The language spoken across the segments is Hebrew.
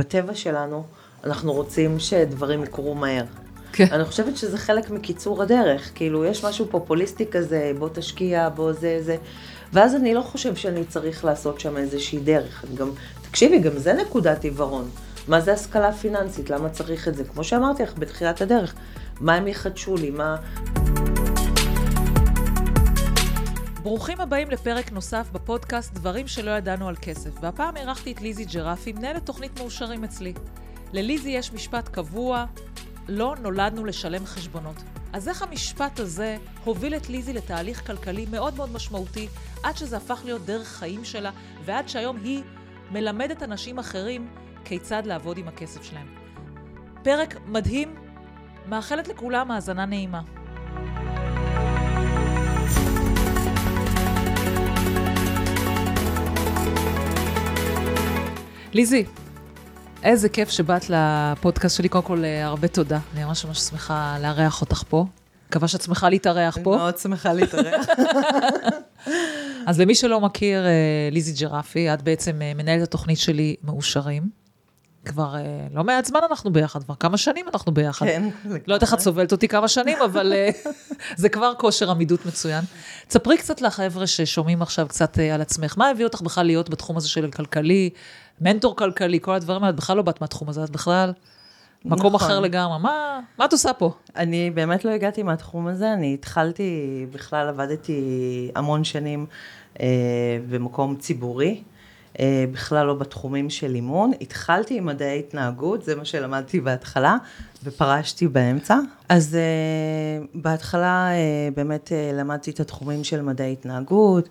בטבע שלנו, אנחנו רוצים שדברים יקרו מהר. כן. אני חושבת שזה חלק מקיצור הדרך, כאילו, יש משהו פופוליסטי כזה, בוא תשקיע, בוא זה, זה. ואז אני לא חושב שאני צריך לעשות שם איזושהי דרך. אני גם, תקשיבי, גם זה נקודת עיוורון. מה זה השכלה פיננסית? למה צריך את זה? כמו שאמרתי לך בתחילת הדרך, מה הם יחדשו לי? מה... ברוכים הבאים לפרק נוסף בפודקאסט דברים שלא ידענו על כסף, והפעם אירחתי את ליזי ג'רפי, מנהלת תוכנית מאושרים אצלי. לליזי יש משפט קבוע, לא נולדנו לשלם חשבונות. אז איך המשפט הזה הוביל את ליזי לתהליך כלכלי מאוד מאוד משמעותי, עד שזה הפך להיות דרך חיים שלה, ועד שהיום היא מלמדת אנשים אחרים כיצד לעבוד עם הכסף שלהם. פרק מדהים, מאחלת לכולם האזנה נעימה. ליזי, איזה כיף שבאת לפודקאסט שלי. קודם כל, אה, הרבה תודה. אני ממש ממש שמחה לארח אותך פה. מקווה שאת שמחה להתארח פה. מאוד שמחה להתארח. אז למי שלא מכיר, אה, ליזי ג'רפי, את בעצם אה, מנהלת התוכנית שלי מאושרים. כבר לא מעט זמן אנחנו ביחד, כבר כמה שנים אנחנו ביחד. כן. לא יודעת איך את סובלת אותי כמה שנים, אבל זה כבר כושר עמידות מצוין. תספרי קצת לחבר'ה ששומעים עכשיו קצת על עצמך. מה הביא אותך בכלל להיות בתחום הזה של כלכלי, מנטור כלכלי, כל הדברים האלה, את בכלל לא באת מהתחום הזה, את בכלל מקום נכון. אחר לגמרי. מה, מה את עושה פה? אני באמת לא הגעתי מהתחום הזה, אני התחלתי, בכלל עבדתי המון שנים אה, במקום ציבורי, אה, בכלל לא בתחומים של אימון. התחלתי עם מדעי התנהגות, זה מה שלמדתי בהתחלה, ופרשתי באמצע. אז אה, בהתחלה אה, באמת אה, למדתי את התחומים של מדעי התנהגות,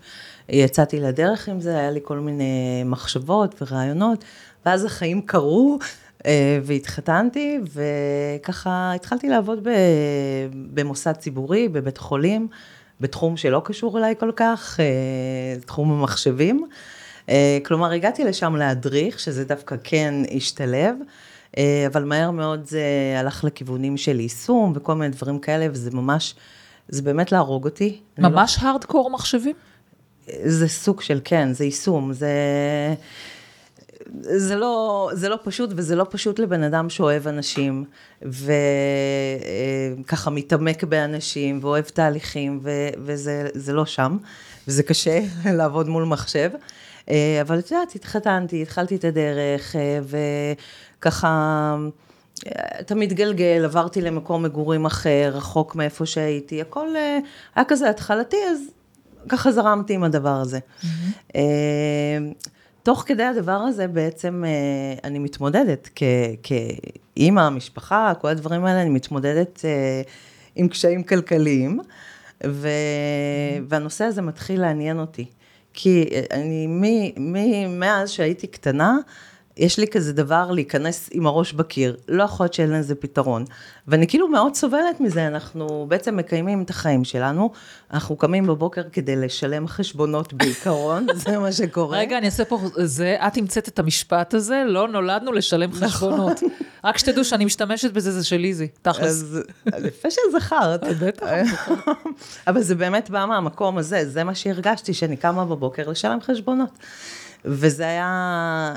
יצאתי לדרך עם זה, היה לי כל מיני מחשבות ורעיונות, ואז החיים קרו. אה, והתחתנתי, וככה התחלתי לעבוד במוסד ציבורי, בבית חולים, בתחום שלא קשור אליי כל כך, אה, תחום המחשבים. אה, כלומר, הגעתי לשם להדריך, שזה דווקא כן השתלב, אבל מהר מאוד זה הלך לכיוונים של יישום וכל מיני דברים כאלה, וזה ממש, זה באמת להרוג אותי. ממש לא... הארדקור מחשבים? זה סוג של כן, זה יישום, זה... זה לא, זה לא פשוט, וזה לא פשוט לבן אדם שאוהב אנשים, וככה מתעמק באנשים, ואוהב תהליכים, ו, וזה לא שם, וזה קשה לעבוד מול מחשב. אבל את יודעת, התחתנתי, התחלתי את הדרך, וככה, אתה מתגלגל, עברתי למקום מגורים אחר, רחוק מאיפה שהייתי, הכל היה כזה התחלתי, אז ככה זרמתי עם הדבר הזה. Mm-hmm. תוך כדי הדבר הזה בעצם אני מתמודדת כאימא, משפחה, כל הדברים האלה, אני מתמודדת עם קשיים כלכליים, ו... והנושא הזה מתחיל לעניין אותי. כי אני, מ... מאז שהייתי קטנה, יש לי כזה דבר להיכנס עם הראש בקיר, לא יכול להיות שאין לזה פתרון. ואני כאילו מאוד סובלת מזה, אנחנו בעצם מקיימים את החיים שלנו, אנחנו קמים בבוקר כדי לשלם חשבונות בעיקרון, זה מה שקורה. רגע, אני אעשה פה, זה, את המצאת את המשפט הזה, לא נולדנו לשלם חשבונות. רק שתדעו שאני משתמשת בזה, זה של איזי, תכלס. אז יפה שזכרת. בטח. אבל זה באמת בא מהמקום הזה, זה מה שהרגשתי, שאני קמה בבוקר לשלם חשבונות. וזה היה,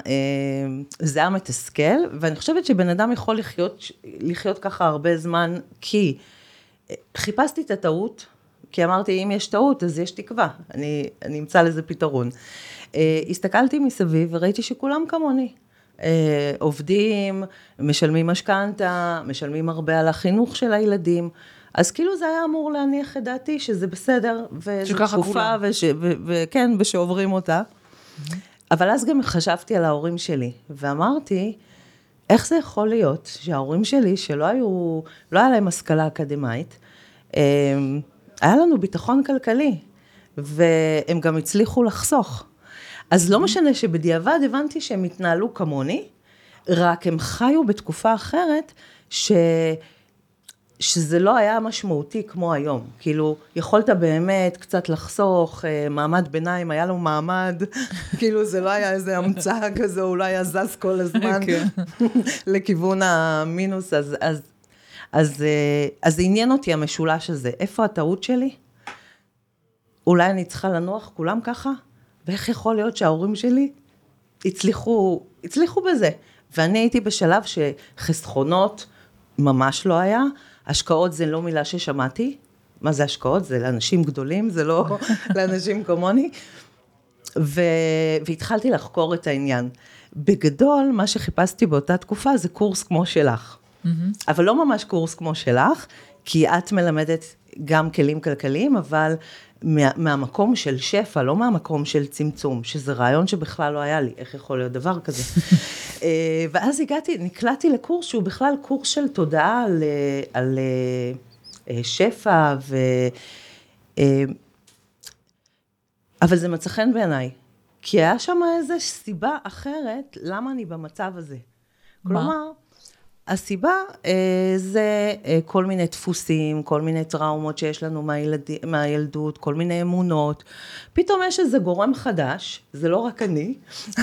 זה היה מתסכל, ואני חושבת שבן אדם יכול לחיות, לחיות ככה הרבה זמן, כי חיפשתי את הטעות, כי אמרתי, אם יש טעות, אז יש תקווה, אני, אני אמצא לזה פתרון. הסתכלתי מסביב וראיתי שכולם כמוני. עובדים, משלמים משכנתה, משלמים הרבה על החינוך של הילדים. אז כאילו זה היה אמור להניח את דעתי שזה בסדר, וזו תקופה, וכן, ושעוברים אותה. Mm-hmm. אבל אז גם חשבתי על ההורים שלי, ואמרתי, איך זה יכול להיות שההורים שלי, שלא היו, לא היה להם השכלה אקדמית, היה לנו ביטחון כלכלי, והם גם הצליחו לחסוך. אז לא משנה שבדיעבד הבנתי שהם התנהלו כמוני, רק הם חיו בתקופה אחרת, ש... שזה לא היה משמעותי כמו היום. כאילו, יכולת באמת קצת לחסוך, מעמד ביניים, היה לו מעמד, כאילו זה לא היה איזה המצאה כזו, הוא לא היה זז כל הזמן לכיוון המינוס, אז, אז, אז, אז זה עניין אותי המשולש הזה. איפה הטעות שלי? אולי אני צריכה לנוח כולם ככה? ואיך יכול להיות שההורים שלי הצליחו, הצליחו בזה? ואני הייתי בשלב שחסכונות ממש לא היה, השקעות זה לא מילה ששמעתי, מה זה השקעות? זה לאנשים גדולים, זה לא לאנשים כמוני. ו... והתחלתי לחקור את העניין. בגדול, מה שחיפשתי באותה תקופה זה קורס כמו שלך. Mm-hmm. אבל לא ממש קורס כמו שלך, כי את מלמדת גם כלים כלכליים, אבל מה, מהמקום של שפע, לא מהמקום של צמצום, שזה רעיון שבכלל לא היה לי, איך יכול להיות דבר כזה. אה, ואז הגעתי, נקלעתי לקורס שהוא בכלל קורס של תודעה על, על אה, שפע, ו... אה, אבל זה מצא חן בעיניי, כי היה שם איזו סיבה אחרת למה אני במצב הזה. מה? כלומר, הסיבה אה, זה אה, כל מיני דפוסים, כל מיני טראומות שיש לנו מהילד, מהילדות, כל מיני אמונות. פתאום יש איזה גורם חדש, זה לא רק אני,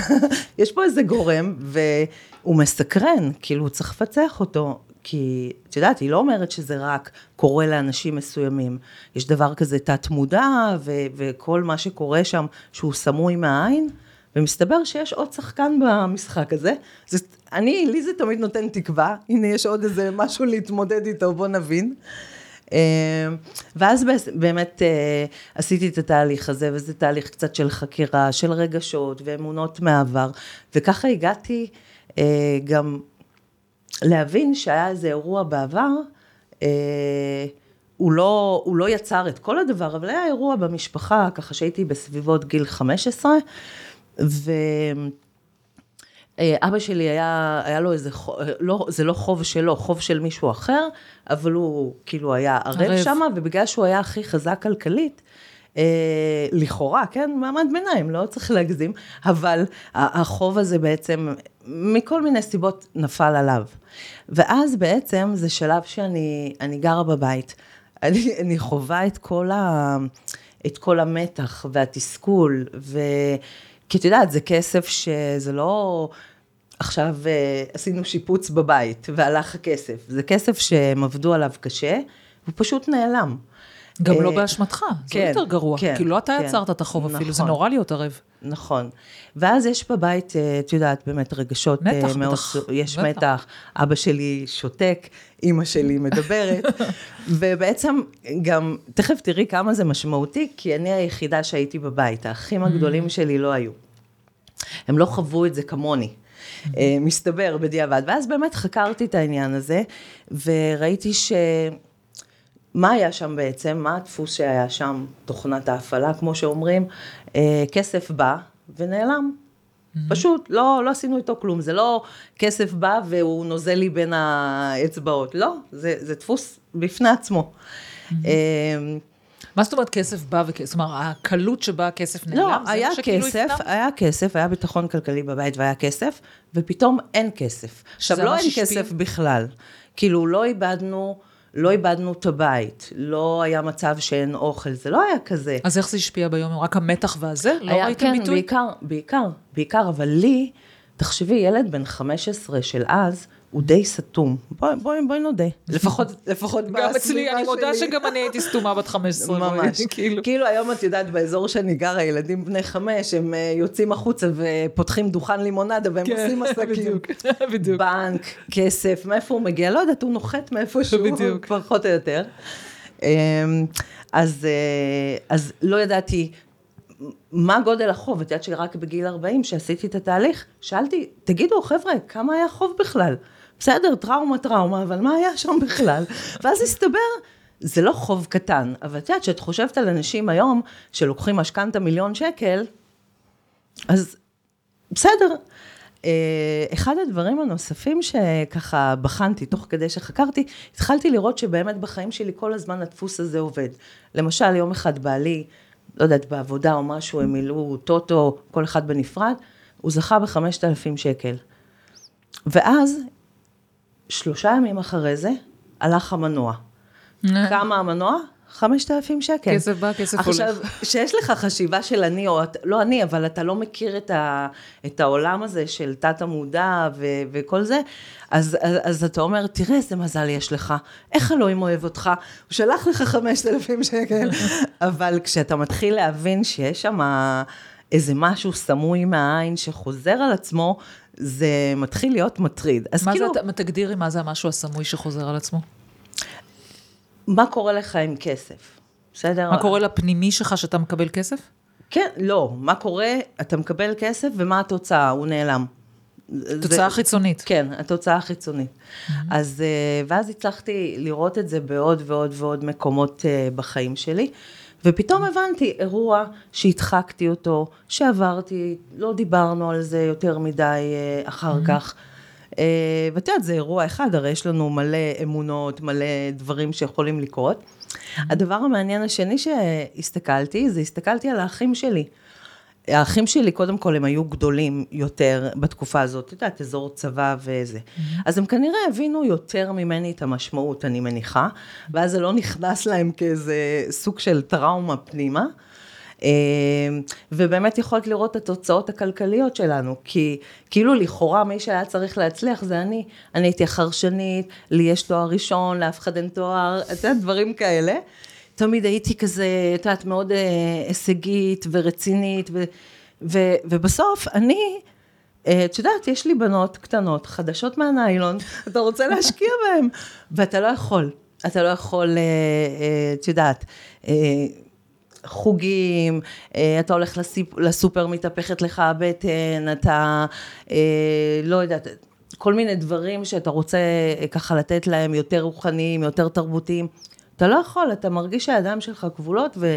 יש פה איזה גורם והוא מסקרן, כאילו צריך לפצח אותו. כי את יודעת, היא לא אומרת שזה רק קורה לאנשים מסוימים. יש דבר כזה תת מודע, ו- וכל מה שקורה שם, שהוא סמוי מהעין, ומסתבר שיש עוד שחקן במשחק הזה. זה, אני, לי זה תמיד נותן תקווה, הנה יש עוד איזה משהו להתמודד איתו, בוא נבין. אה, ואז באמת אה, עשיתי את התהליך הזה, וזה תהליך קצת של חקירה, של רגשות ואמונות מעבר, וככה הגעתי אה, גם להבין שהיה איזה אירוע בעבר, הוא לא, הוא לא יצר את כל הדבר, אבל היה אירוע במשפחה, ככה שהייתי בסביבות גיל 15, ואבא שלי היה, היה לו איזה, לא, זה לא חוב שלו, חוב של מישהו אחר, אבל הוא כאילו היה ערב שם, ובגלל שהוא היה הכי חזק כלכלית, אה, לכאורה, כן, מעמד ביניים, לא צריך להגזים, אבל החוב הזה בעצם, מכל מיני סיבות נפל עליו. ואז בעצם זה שלב שאני גרה בבית, אני, אני חווה את כל, ה, את כל המתח והתסכול, ו... כי את יודעת, זה כסף שזה לא... עכשיו אה, עשינו שיפוץ בבית והלך הכסף. זה כסף שהם עבדו עליו קשה, הוא פשוט נעלם. גם לא אה, באשמתך, זה כן, יותר גרוע. כן, כאילו, לא אתה כן, יצרת את החוב אפילו, זה נכון. נורא להיות ערב. נכון. ואז יש בבית, אה, את יודעת, באמת רגשות מתח, מאוד, בטח. יש בטח. מתח, אבא שלי שותק, אימא שלי מדברת, ובעצם גם, תכף תראי כמה זה משמעותי, כי אני היחידה שהייתי בבית, האחים הגדולים mm. שלי לא היו. הם לא חוו את זה כמוני. Mm-hmm. מסתבר בדיעבד, ואז באמת חקרתי את העניין הזה, וראיתי ש... מה היה שם בעצם? מה הדפוס שהיה שם, תוכנת ההפעלה, כמו שאומרים? אה, כסף בא ונעלם. Mm-hmm. פשוט, לא, לא עשינו איתו כלום, זה לא כסף בא והוא נוזל לי בין האצבעות, לא, זה, זה דפוס בפני עצמו. Mm-hmm. מה זאת אומרת כסף בא וכסף, זאת אומרת, הקלות שבה הכסף נעלם? לא, היה כסף, היה כסף, היה ביטחון כלכלי בבית והיה כסף, ופתאום אין כסף. עכשיו, לא אין כסף בכלל. כאילו, לא איבדנו... לא איבדנו את הבית, לא היה מצב שאין אוכל, זה לא היה כזה. אז איך זה השפיע ביום? רק המתח והזה? לא ראיתם כן, ביטוי? כן, בעיקר, בעיקר, בעיקר, אבל לי, תחשבי, ילד בן 15 של אז, הוא די סתום. בואי בוא, בוא נודה. לפחות, לפחות בסביבה שלי. גם אצלי, אני מודה שגם אני הייתי סתומה בת 15. ממש. כאילו. כאילו היום את יודעת, באזור שאני גרה, ילדים בני חמש, הם אה, יוצאים החוצה ופותחים דוכן לימונדה, והם כן, עושים עסקים. בדיוק, בדיוק. בנק, כסף, מאיפה הוא מגיע? לא יודעת, הוא נוחת מאיפשהו, בדיוק. פחות או יותר. אמ, אז, אה, אז לא ידעתי מה גודל החוב? את יודעת שרק בגיל 40, שעשיתי את התהליך, שאלתי, תגידו, חבר'ה, כמה היה חוב בכלל? בסדר, טראומה, טראומה, אבל מה היה שם בכלל? ואז הסתבר, זה לא חוב קטן, אבל את יודעת, כשאת חושבת על אנשים היום שלוקחים משכנתה מיליון שקל, אז בסדר. אה, אחד הדברים הנוספים שככה בחנתי תוך כדי שחקרתי, התחלתי לראות שבאמת בחיים שלי כל הזמן הדפוס הזה עובד. למשל, יום אחד בעלי, לא יודעת, בעבודה או משהו, הם מילאו טוטו, כל אחד בנפרד, הוא זכה בחמשת אלפים שקל. ואז שלושה ימים אחרי זה, הלך המנוע. כמה המנוע? חמשת אלפים שקל. כסף בא, כסף הולך. עכשיו, שיש לך חשיבה של אני, או לא אני, אבל אתה לא מכיר את, ה, את העולם הזה של תת המודע ו, וכל זה, אז, אז, אז אתה אומר, תראה איזה מזל יש לך, איך אלוהים אוהב אותך, הוא שלח לך חמשת אלפים שקל, אבל כשאתה מתחיל להבין שיש שם איזה משהו סמוי מהעין שחוזר על עצמו, זה מתחיל להיות מטריד. אז מה כאילו, זה, תגדירי מה זה המשהו הסמוי שחוזר על עצמו? מה קורה לך עם כסף? בסדר? מה קורה לפנימי שלך שאתה מקבל כסף? כן, לא, מה קורה, אתה מקבל כסף ומה התוצאה? הוא נעלם. תוצאה זה- חיצונית. כן, התוצאה החיצונית. אז, אה, ואז הצלחתי לראות את זה בעוד ועוד ועוד מקומות אה, בחיים שלי, ופתאום הבנתי אירוע שהדחקתי אותו, שעברתי, לא דיברנו על זה יותר מדי אה, אחר כך. אה, ואת יודעת, זה אירוע אחד, הרי יש לנו מלא אמונות, מלא דברים שיכולים לקרות. הדבר המעניין השני שהסתכלתי, זה הסתכלתי על האחים שלי. האחים שלי, קודם כל, הם היו גדולים יותר בתקופה הזאת, את יודעת, אזור צבא וזה. אז הם כנראה הבינו יותר ממני את המשמעות, אני מניחה, ואז זה לא נכנס להם כאיזה סוג של טראומה פנימה. אה, ובאמת יכולת לראות את התוצאות הכלכליות שלנו, כי כאילו לכאורה מי שהיה צריך להצליח זה אני. אני הייתי החרשנית, לי יש תואר ראשון, לאף אחד אין תואר, את יודעת, דברים כאלה. תמיד הייתי כזה, את יודעת, מאוד אה, הישגית ורצינית, ו, ו, ובסוף אני, אה, את יודעת, יש לי בנות קטנות, חדשות מהניילון, אתה רוצה להשקיע בהן, ואתה לא יכול, אתה לא יכול, אה, את יודעת, חוגים, אתה הולך לסיפ, לסופר, מתהפכת לך הבטן, אתה לא יודעת, כל מיני דברים שאתה רוצה ככה לתת להם יותר רוחניים, יותר תרבותיים. אתה לא יכול, אתה מרגיש שהידיים שלך כבולות ו...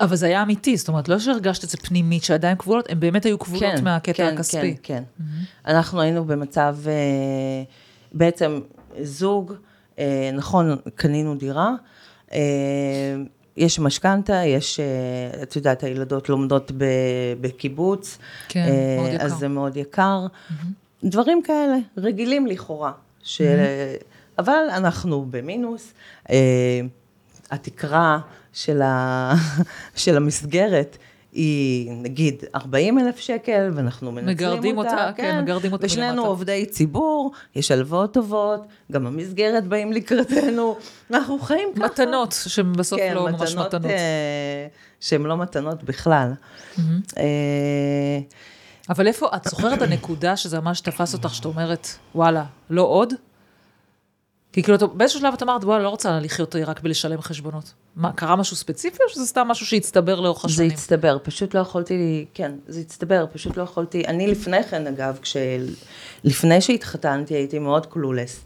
אבל זה היה אמיתי, זאת אומרת, לא שהרגשת את זה פנימית, שהידיים כבולות, הן באמת היו כבולות כן, מהקטע כן, הכספי. כן, כן. אנחנו היינו במצב, אה, בעצם זוג, אה, נכון, קנינו דירה, אה, יש משכנתה, יש, את יודעת, הילדות לומדות בקיבוץ, כן, מאוד יקר. אז זה מאוד יקר. דברים כאלה, רגילים לכאורה, ש... אבל אנחנו במינוס, אה, התקרה של, ה... של המסגרת היא נגיד 40 אלף שקל, ואנחנו מנצלים מגרדים אותה, כן, מגרדים אותה ושנינו. עובדי ציבור, יש הלוואות טובות, גם המסגרת באים לקראתנו, אנחנו חיים ככה. מתנות, שהן בסוף כן, לא ממש מתנות. אה, שהן לא מתנות בכלל. אה, אבל איפה, את זוכרת הנקודה שזה ממש תפס אותך, שאת אומרת, וואלה, לא עוד? כי כאילו, באיזשהו שלב את אמרת, וואלה, לא רוצה לחיות רק בלשלם חשבונות. מה, קרה משהו ספציפי, או שזה סתם משהו שהצטבר לאורך זה השנים? הצטבר, פשוט לא יכולתי, כן, זה הצטבר, פשוט לא יכולתי, אני לפני כן אגב, כש... לפני שהתחתנתי הייתי מאוד קלולס.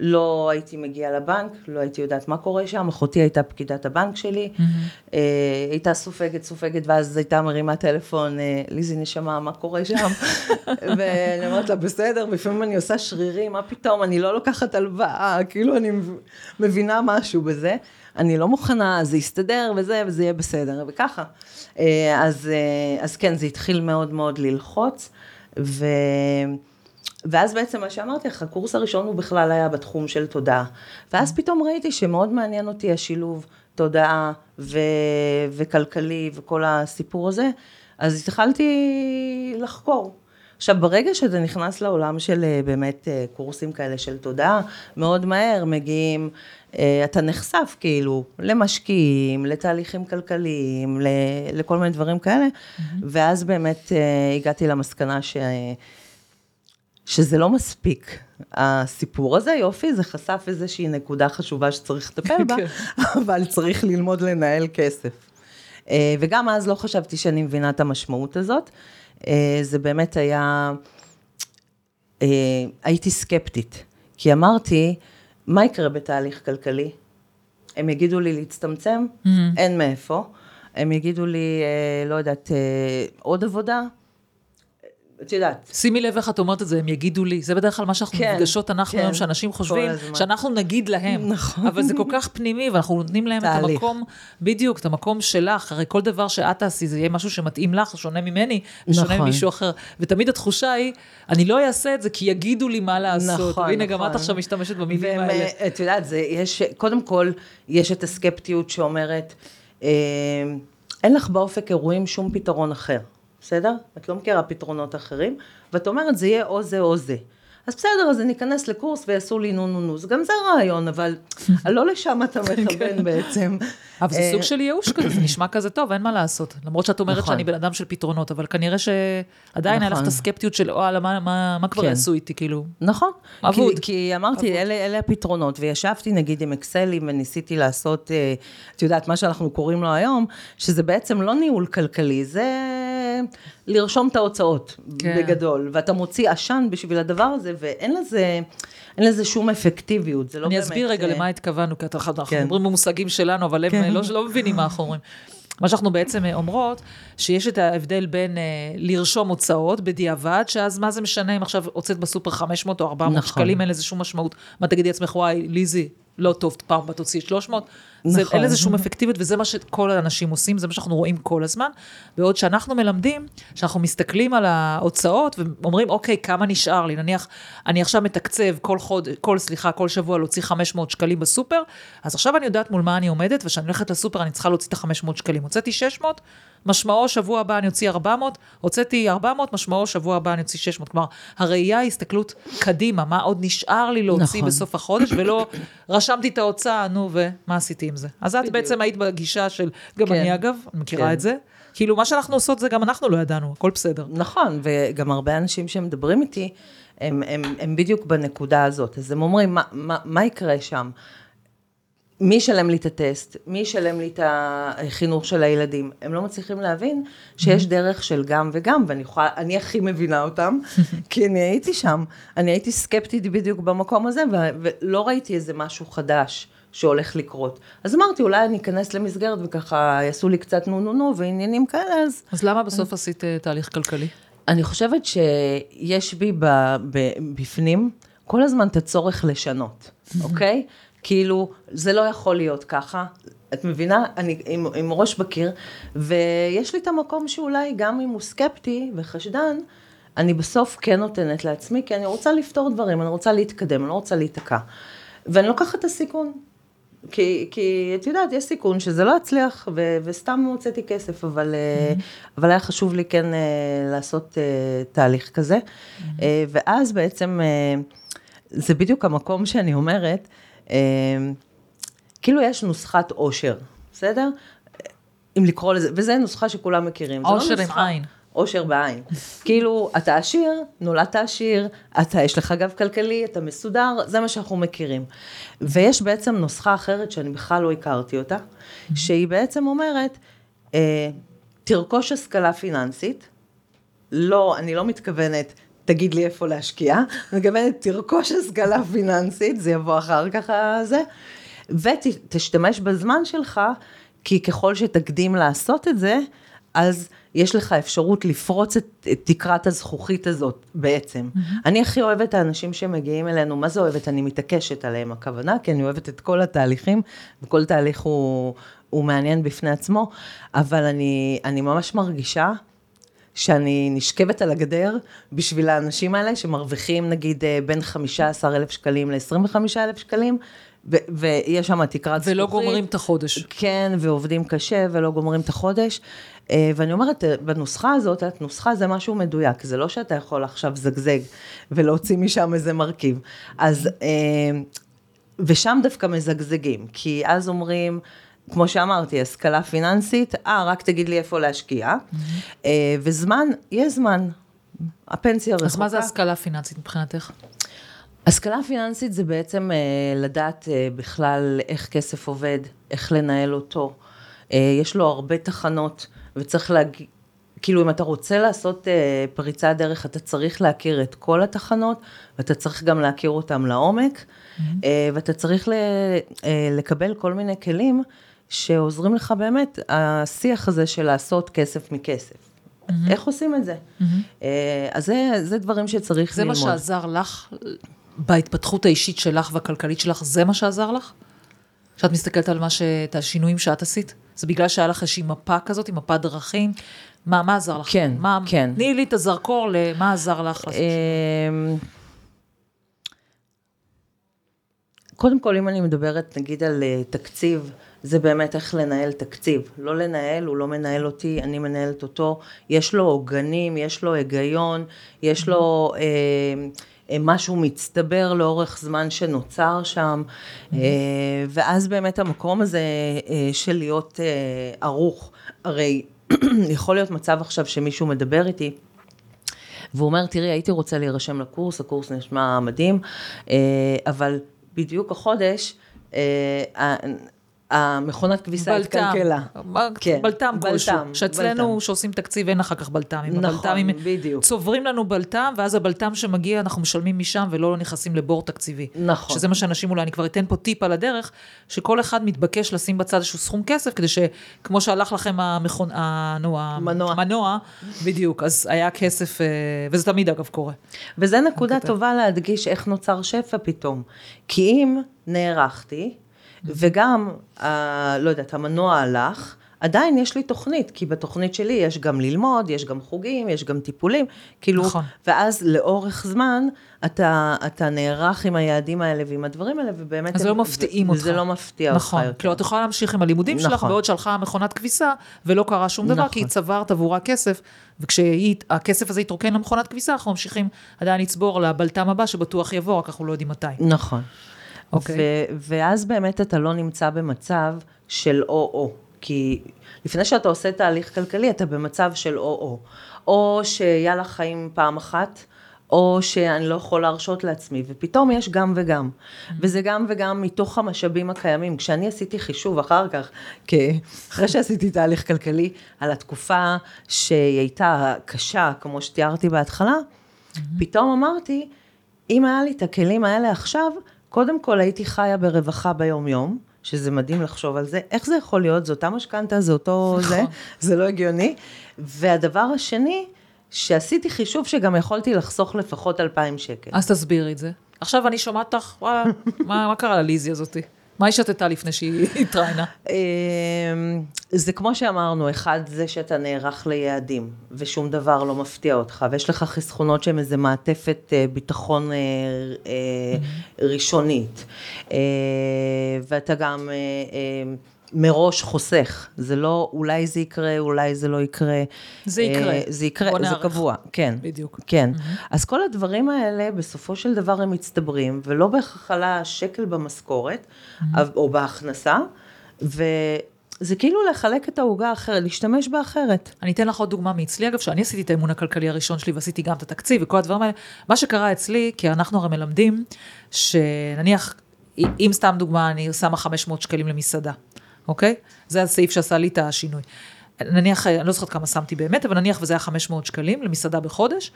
לא הייתי מגיעה לבנק, לא הייתי יודעת מה קורה שם, אחותי הייתה פקידת הבנק שלי, אה, הייתה סופגת, סופגת, ואז הייתה מרימה טלפון, אה, ליזי נשמה, מה קורה שם? ואני אומרת לה, בסדר, לפעמים אני עושה שרירים, מה פתאום, אני לא לוקחת הלוואה, כאילו אני מבינה משהו בזה, אני לא מוכנה, זה יסתדר וזה, וזה יהיה בסדר, וככה. אה, אז, אה, אז כן, זה התחיל מאוד מאוד ללחוץ, ו... ואז בעצם מה שאמרתי לך, הקורס הראשון הוא בכלל היה בתחום של תודעה. ואז פתאום ראיתי שמאוד מעניין אותי השילוב תודעה ו... וכלכלי וכל הסיפור הזה, אז התחלתי לחקור. עכשיו, ברגע שאתה נכנס לעולם של אה, באמת אה, קורסים כאלה של תודעה, מאוד מהר מגיעים, אה, אתה נחשף כאילו למשקיעים, לתהליכים כלכליים, לכל מיני דברים כאלה, ואז באמת הגעתי למסקנה ש... שזה לא מספיק. הסיפור הזה, יופי, זה חשף איזושהי נקודה חשובה שצריך לטפל בה, כן. אבל צריך ללמוד לנהל כסף. אה, וגם אז לא חשבתי שאני מבינה את המשמעות הזאת. אה, זה באמת היה, אה, הייתי סקפטית, כי אמרתי, מה יקרה בתהליך כלכלי? הם יגידו לי להצטמצם, אין מאיפה. הם יגידו לי, לא יודעת, עוד עבודה? את יודעת, שימי לב איך את אומרת את זה, הם יגידו לי. זה בדרך כלל מה שאנחנו כן, נפגשות אנחנו כן, היום, שאנשים חושבים. שאנחנו נגיד להם. נכון. אבל זה כל כך פנימי, ואנחנו נותנים להם את תהליך. המקום, בדיוק, את המקום שלך. הרי כל דבר שאת תעשי, זה יהיה משהו שמתאים לך, שונה ממני, ושונה נכון. ממישהו אחר. ותמיד התחושה היא, אני לא אעשה את זה כי יגידו לי מה לעשות. נכון, והנה, גם נכון. את עכשיו משתמשת במילים והם, האלה. אה, את יודעת, זה, יש, קודם כל, יש את הסקפטיות שאומרת, אה, אין לך באופק אירועים שום פתרון אחר, בסדר? את לא מכירה פתרונות אחרים, ואת אומרת, זה יהיה או זה או זה. אז בסדר, אז אני אכנס לקורס ויעשו לי נו נו נו, זה גם זה רעיון, אבל לא לשם אתה מכוון בעצם. אבל זה אה, סוג של ייאוש כזה, זה נשמע כזה טוב, אין מה לעשות. למרות שאת אומרת נכון. שאני בן אדם של פתרונות, אבל כנראה שעדיין היה לך את נכון. הסקפטיות של, וואלה, מה- כבר כן. יעשו איתי, כאילו. נכון. אבוד. כי, אמרתי, אלה, אלה הפתרונות, וישבתי נגיד עם אקסלים וניסיתי לעשות, אה, את יודעת, מה שאנחנו קוראים לו היום, שזה בעצם לא ניהול כלכלי, זה לרשום את ההוצאות, כן. בגדול, ואתה מוציא עשן בשביל הדבר הזה, ואין לזה, אין לזה שום אפקטיביות, זה לא אני באמת... אסביר רגע אה, למה התכוונו, כי אנחנו כן. מדברים במושגים שלנו, אבל הם כן. לא לא מבינים מה אנחנו אומרים. מה שאנחנו בעצם אה, אומרות, שיש את ההבדל בין אה, לרשום הוצאות בדיעבד, שאז מה זה משנה אם עכשיו הוצאת בסופר 500 או 400 נכון. שקלים, אין לזה שום משמעות. מה תגידי לעצמך, וואי, ליזי, לא טוב, פעם הבאה תוציאי 300. זה, נכון. אין לזה שום אפקטיביות, וזה מה שכל האנשים עושים, זה מה שאנחנו רואים כל הזמן. בעוד שאנחנו מלמדים, שאנחנו מסתכלים על ההוצאות ואומרים, אוקיי, כמה נשאר לי? נניח, אני עכשיו מתקצב כל חוד, כל, סליחה, כל שבוע להוציא 500 שקלים בסופר, אז עכשיו אני יודעת מול מה אני עומדת, וכשאני הולכת לסופר אני צריכה להוציא את ה-500 שקלים. הוצאתי 600, משמעו שבוע הבא אני אוציא 400, הוצאתי 400, משמעו שבוע הבא אני אוציא 600. כלומר, הראייה היא הסתכלות קדימה, מה עוד נשאר לי להוציא נכון. בסוף החודש, ולא רשמתי את ההוצאה, נו, ומה עשיתי עם זה? אז את בדיוק. בעצם היית בגישה של, גם כן. אני אגב, אני מכירה כן. את זה. כאילו, מה שאנחנו עושות זה גם אנחנו לא ידענו, הכל בסדר. נכון, וגם הרבה אנשים שמדברים איתי, הם, הם, הם בדיוק בנקודה הזאת. אז הם אומרים, מה, מה, מה יקרה שם? מי ישלם לי את הטסט? מי ישלם לי את החינוך של הילדים? הם לא מצליחים להבין שיש דרך של גם וגם, ואני יכולה, אני הכי מבינה אותם, כי אני הייתי שם. אני הייתי סקפטית בדיוק במקום הזה, ולא ראיתי איזה משהו חדש. שהולך לקרות. אז אמרתי, אולי אני אכנס למסגרת וככה יעשו לי קצת נו נו נו ועניינים כאלה, אז אז למה בסוף עשית אה, תהליך כלכלי? אני חושבת שיש בי בפנים כל הזמן את הצורך לשנות, אוקיי? כאילו, זה לא יכול להיות ככה. את מבינה? אני עם, עם ראש בקיר, ויש לי את המקום שאולי גם אם הוא סקפטי וחשדן, אני בסוף כן נותנת לעצמי, כי אני רוצה לפתור דברים, אני רוצה להתקדם, אני לא רוצה להיתקע. ואני לוקחת את הסיכון. כי, כי את יודעת, יש סיכון שזה לא יצליח, ו, וסתם הוצאתי כסף, אבל, mm-hmm. אבל היה חשוב לי כן אה, לעשות אה, תהליך כזה. Mm-hmm. ואז בעצם, אה, זה בדיוק המקום שאני אומרת, אה, כאילו יש נוסחת עושר, בסדר? אם לקרוא לזה, וזו נוסחה שכולם מכירים. לא עושר עם עין. עושר בעין. כאילו, אתה עשיר, נולדת עשיר, אתה, יש לך גב כלכלי, אתה מסודר, זה מה שאנחנו מכירים. ויש בעצם נוסחה אחרת שאני בכלל לא הכרתי אותה, שהיא בעצם אומרת, אה, תרכוש השכלה פיננסית, לא, אני לא מתכוונת, תגיד לי איפה להשקיע, מתכוונת, תרכוש השכלה פיננסית, זה יבוא אחר כך הזה, ותשתמש בזמן שלך, כי ככל שתקדים לעשות את זה, אז יש לך אפשרות לפרוץ את, את תקרת הזכוכית הזאת בעצם. Mm-hmm. אני הכי אוהבת את האנשים שמגיעים אלינו, מה זה אוהבת? אני מתעקשת עליהם הכוונה, כי אני אוהבת את כל התהליכים, וכל תהליך הוא, הוא מעניין בפני עצמו, אבל אני, אני ממש מרגישה שאני נשכבת על הגדר בשביל האנשים האלה שמרוויחים נגיד אה, בין 15 אלף שקלים ל-25 אלף שקלים, ו- ויש שם תקרת זכוכית. ולא גומרים את החודש. כן, ועובדים קשה ולא גומרים את החודש. אה, ואני אומרת, אה, בנוסחה הזאת, את נוסחה זה משהו מדויק, זה לא שאתה יכול עכשיו זגזג ולהוציא משם איזה מרכיב. אז, ושם דווקא מזגזגים, כי אז אומרים, כמו שאמרתי, השכלה פיננסית, אה, רק תגיד לי איפה להשקיע. אה, וזמן, יש זמן. הפנסיה רחוקה. אז מה זה השכלה פיננסית מבחינתך? השכלה פיננסית זה בעצם אה, לדעת אה, בכלל איך כסף עובד, איך לנהל אותו. אה, יש לו הרבה תחנות, וצריך להגיד, כאילו אם אתה רוצה לעשות אה, פריצת דרך, אתה צריך להכיר את כל התחנות, ואתה צריך גם להכיר אותם לעומק, mm-hmm. אה, ואתה צריך ל, אה, לקבל כל מיני כלים שעוזרים לך באמת, השיח הזה של לעשות כסף מכסף. Mm-hmm. איך עושים את זה? Mm-hmm. אז זה, זה דברים שצריך זה ללמוד. מה שעזר לך בהתפתחות האישית שלך והכלכלית שלך, זה מה שעזר לך? כשאת מסתכלת על מה ש... את השינויים שאת עשית? זה בגלל שהיה לך איזושהי מפה כזאת, מפת דרכים? מה, מה עזר לך? כן, מה, כן. תני לי את הזרקור למה עזר לך. לעשות שינוי. אמ, קודם כל, אם אני מדברת נגיד על אה, תקציב, זה באמת איך לנהל תקציב. לא לנהל, הוא לא מנהל אותי, אני מנהלת אותו. יש לו עוגנים, יש לו היגיון, יש לו, אה, אה, משהו מצטבר לאורך זמן שנוצר שם, אה, ואז באמת המקום הזה אה, של להיות ערוך, הרי יכול להיות מצב עכשיו שמישהו מדבר איתי, והוא אומר, תראי, הייתי רוצה להירשם לקורס, הקורס נשמע מדהים, אבל בדיוק החודש, המכונת כביסה התקלקלה. כן, בלטם כלשהו. שאצלנו, שעושים תקציב, אין אחר כך בלת"מים. נכון, בדיוק. צוברים לנו בלת"ם, ואז הבלת"ם שמגיע, אנחנו משלמים משם ולא נכנסים לבור תקציבי. נכון. שזה מה שאנשים אולי, אני כבר אתן פה טיפ על הדרך, שכל אחד מתבקש לשים בצד איזשהו סכום כסף, כדי שכמו שהלך לכם המכון, נו, המנוע. המנוע, בדיוק, אז היה כסף, אה, וזה תמיד אגב קורה. וזה נקודה טובה להדגיש איך נוצר שפע פתאום. כי אם נערכתי, וגם, ה, לא יודעת, המנוע הלך, עדיין יש לי תוכנית, כי בתוכנית שלי יש גם ללמוד, יש גם חוגים, יש גם טיפולים, כאילו, נכון. ואז לאורך זמן, אתה, אתה נערך עם היעדים האלה ועם הדברים האלה, ובאמת... אז הם, לא מפתיעים אותך. וזה לא מפתיע נכון. אותך יותר. כאילו, את יכולה להמשיך עם הלימודים נכון. שלך, בעוד שהלכה מכונת כביסה, ולא קרה שום דבר, נכון. כי היא צברת עבורה כסף, וכשהכסף הזה יתרוקן למכונת כביסה, אנחנו ממשיכים עדיין לצבור לבלטם הבא, שבטוח יבוא, רק אנחנו לא יודעים מתי. נכון. אוקיי. Okay. ואז באמת אתה לא נמצא במצב של או-או. כי לפני שאתה עושה תהליך כלכלי, אתה במצב של או-או. או שיאללה חיים פעם אחת, או שאני לא יכול להרשות לעצמי, ופתאום יש גם וגם. Mm-hmm. וזה גם וגם מתוך המשאבים הקיימים. כשאני עשיתי חישוב אחר כך, אחרי שעשיתי תהליך כלכלי, על התקופה שהיא הייתה קשה, כמו שתיארתי בהתחלה, mm-hmm. פתאום אמרתי, אם היה לי את הכלים האלה עכשיו, קודם כל הייתי חיה ברווחה ביום-יום, שזה מדהים לחשוב על זה, איך זה יכול להיות, זו אותה משכנתה, זה אותו נכון. זה, זה לא הגיוני. והדבר השני, שעשיתי חישוב שגם יכולתי לחסוך לפחות 2,000 שקל. אז תסבירי את זה. עכשיו אני שומעת אותך, וואלה, מה, מה קרה לליזי הזאתי? מה היא שתתה לפני שהיא התראיינה? אמ, זה כמו שאמרנו, אחד זה שאתה נערך ליעדים, ושום דבר לא מפתיע אותך, ויש לך חסכונות שהם איזה מעטפת אה, ביטחון אה, אה, ראשונית, ואתה גם... מראש חוסך, זה לא אולי זה יקרה, אולי זה לא יקרה. זה יקרה. אה, זה יקרה, זה נערך. קבוע, כן. בדיוק. כן. Mm-hmm. אז כל הדברים האלה בסופו של דבר הם מצטברים, ולא בהכרח עלה שקל במשכורת, mm-hmm. או בהכנסה, וזה כאילו לחלק את העוגה אחרת, להשתמש בה אחרת. אני אתן לך עוד דוגמה מאצלי, אגב, שאני עשיתי את האמון הכלכלי הראשון שלי, ועשיתי גם את התקציב וכל הדברים האלה. מה שקרה אצלי, כי אנחנו הרי מלמדים, שנניח, אם סתם דוגמה, אני שמה 500 שקלים למסעדה. אוקיי? זה הסעיף שעשה לי את השינוי. נניח, אני לא זוכרת כמה שמתי באמת, אבל נניח וזה היה 500 שקלים למסעדה בחודש,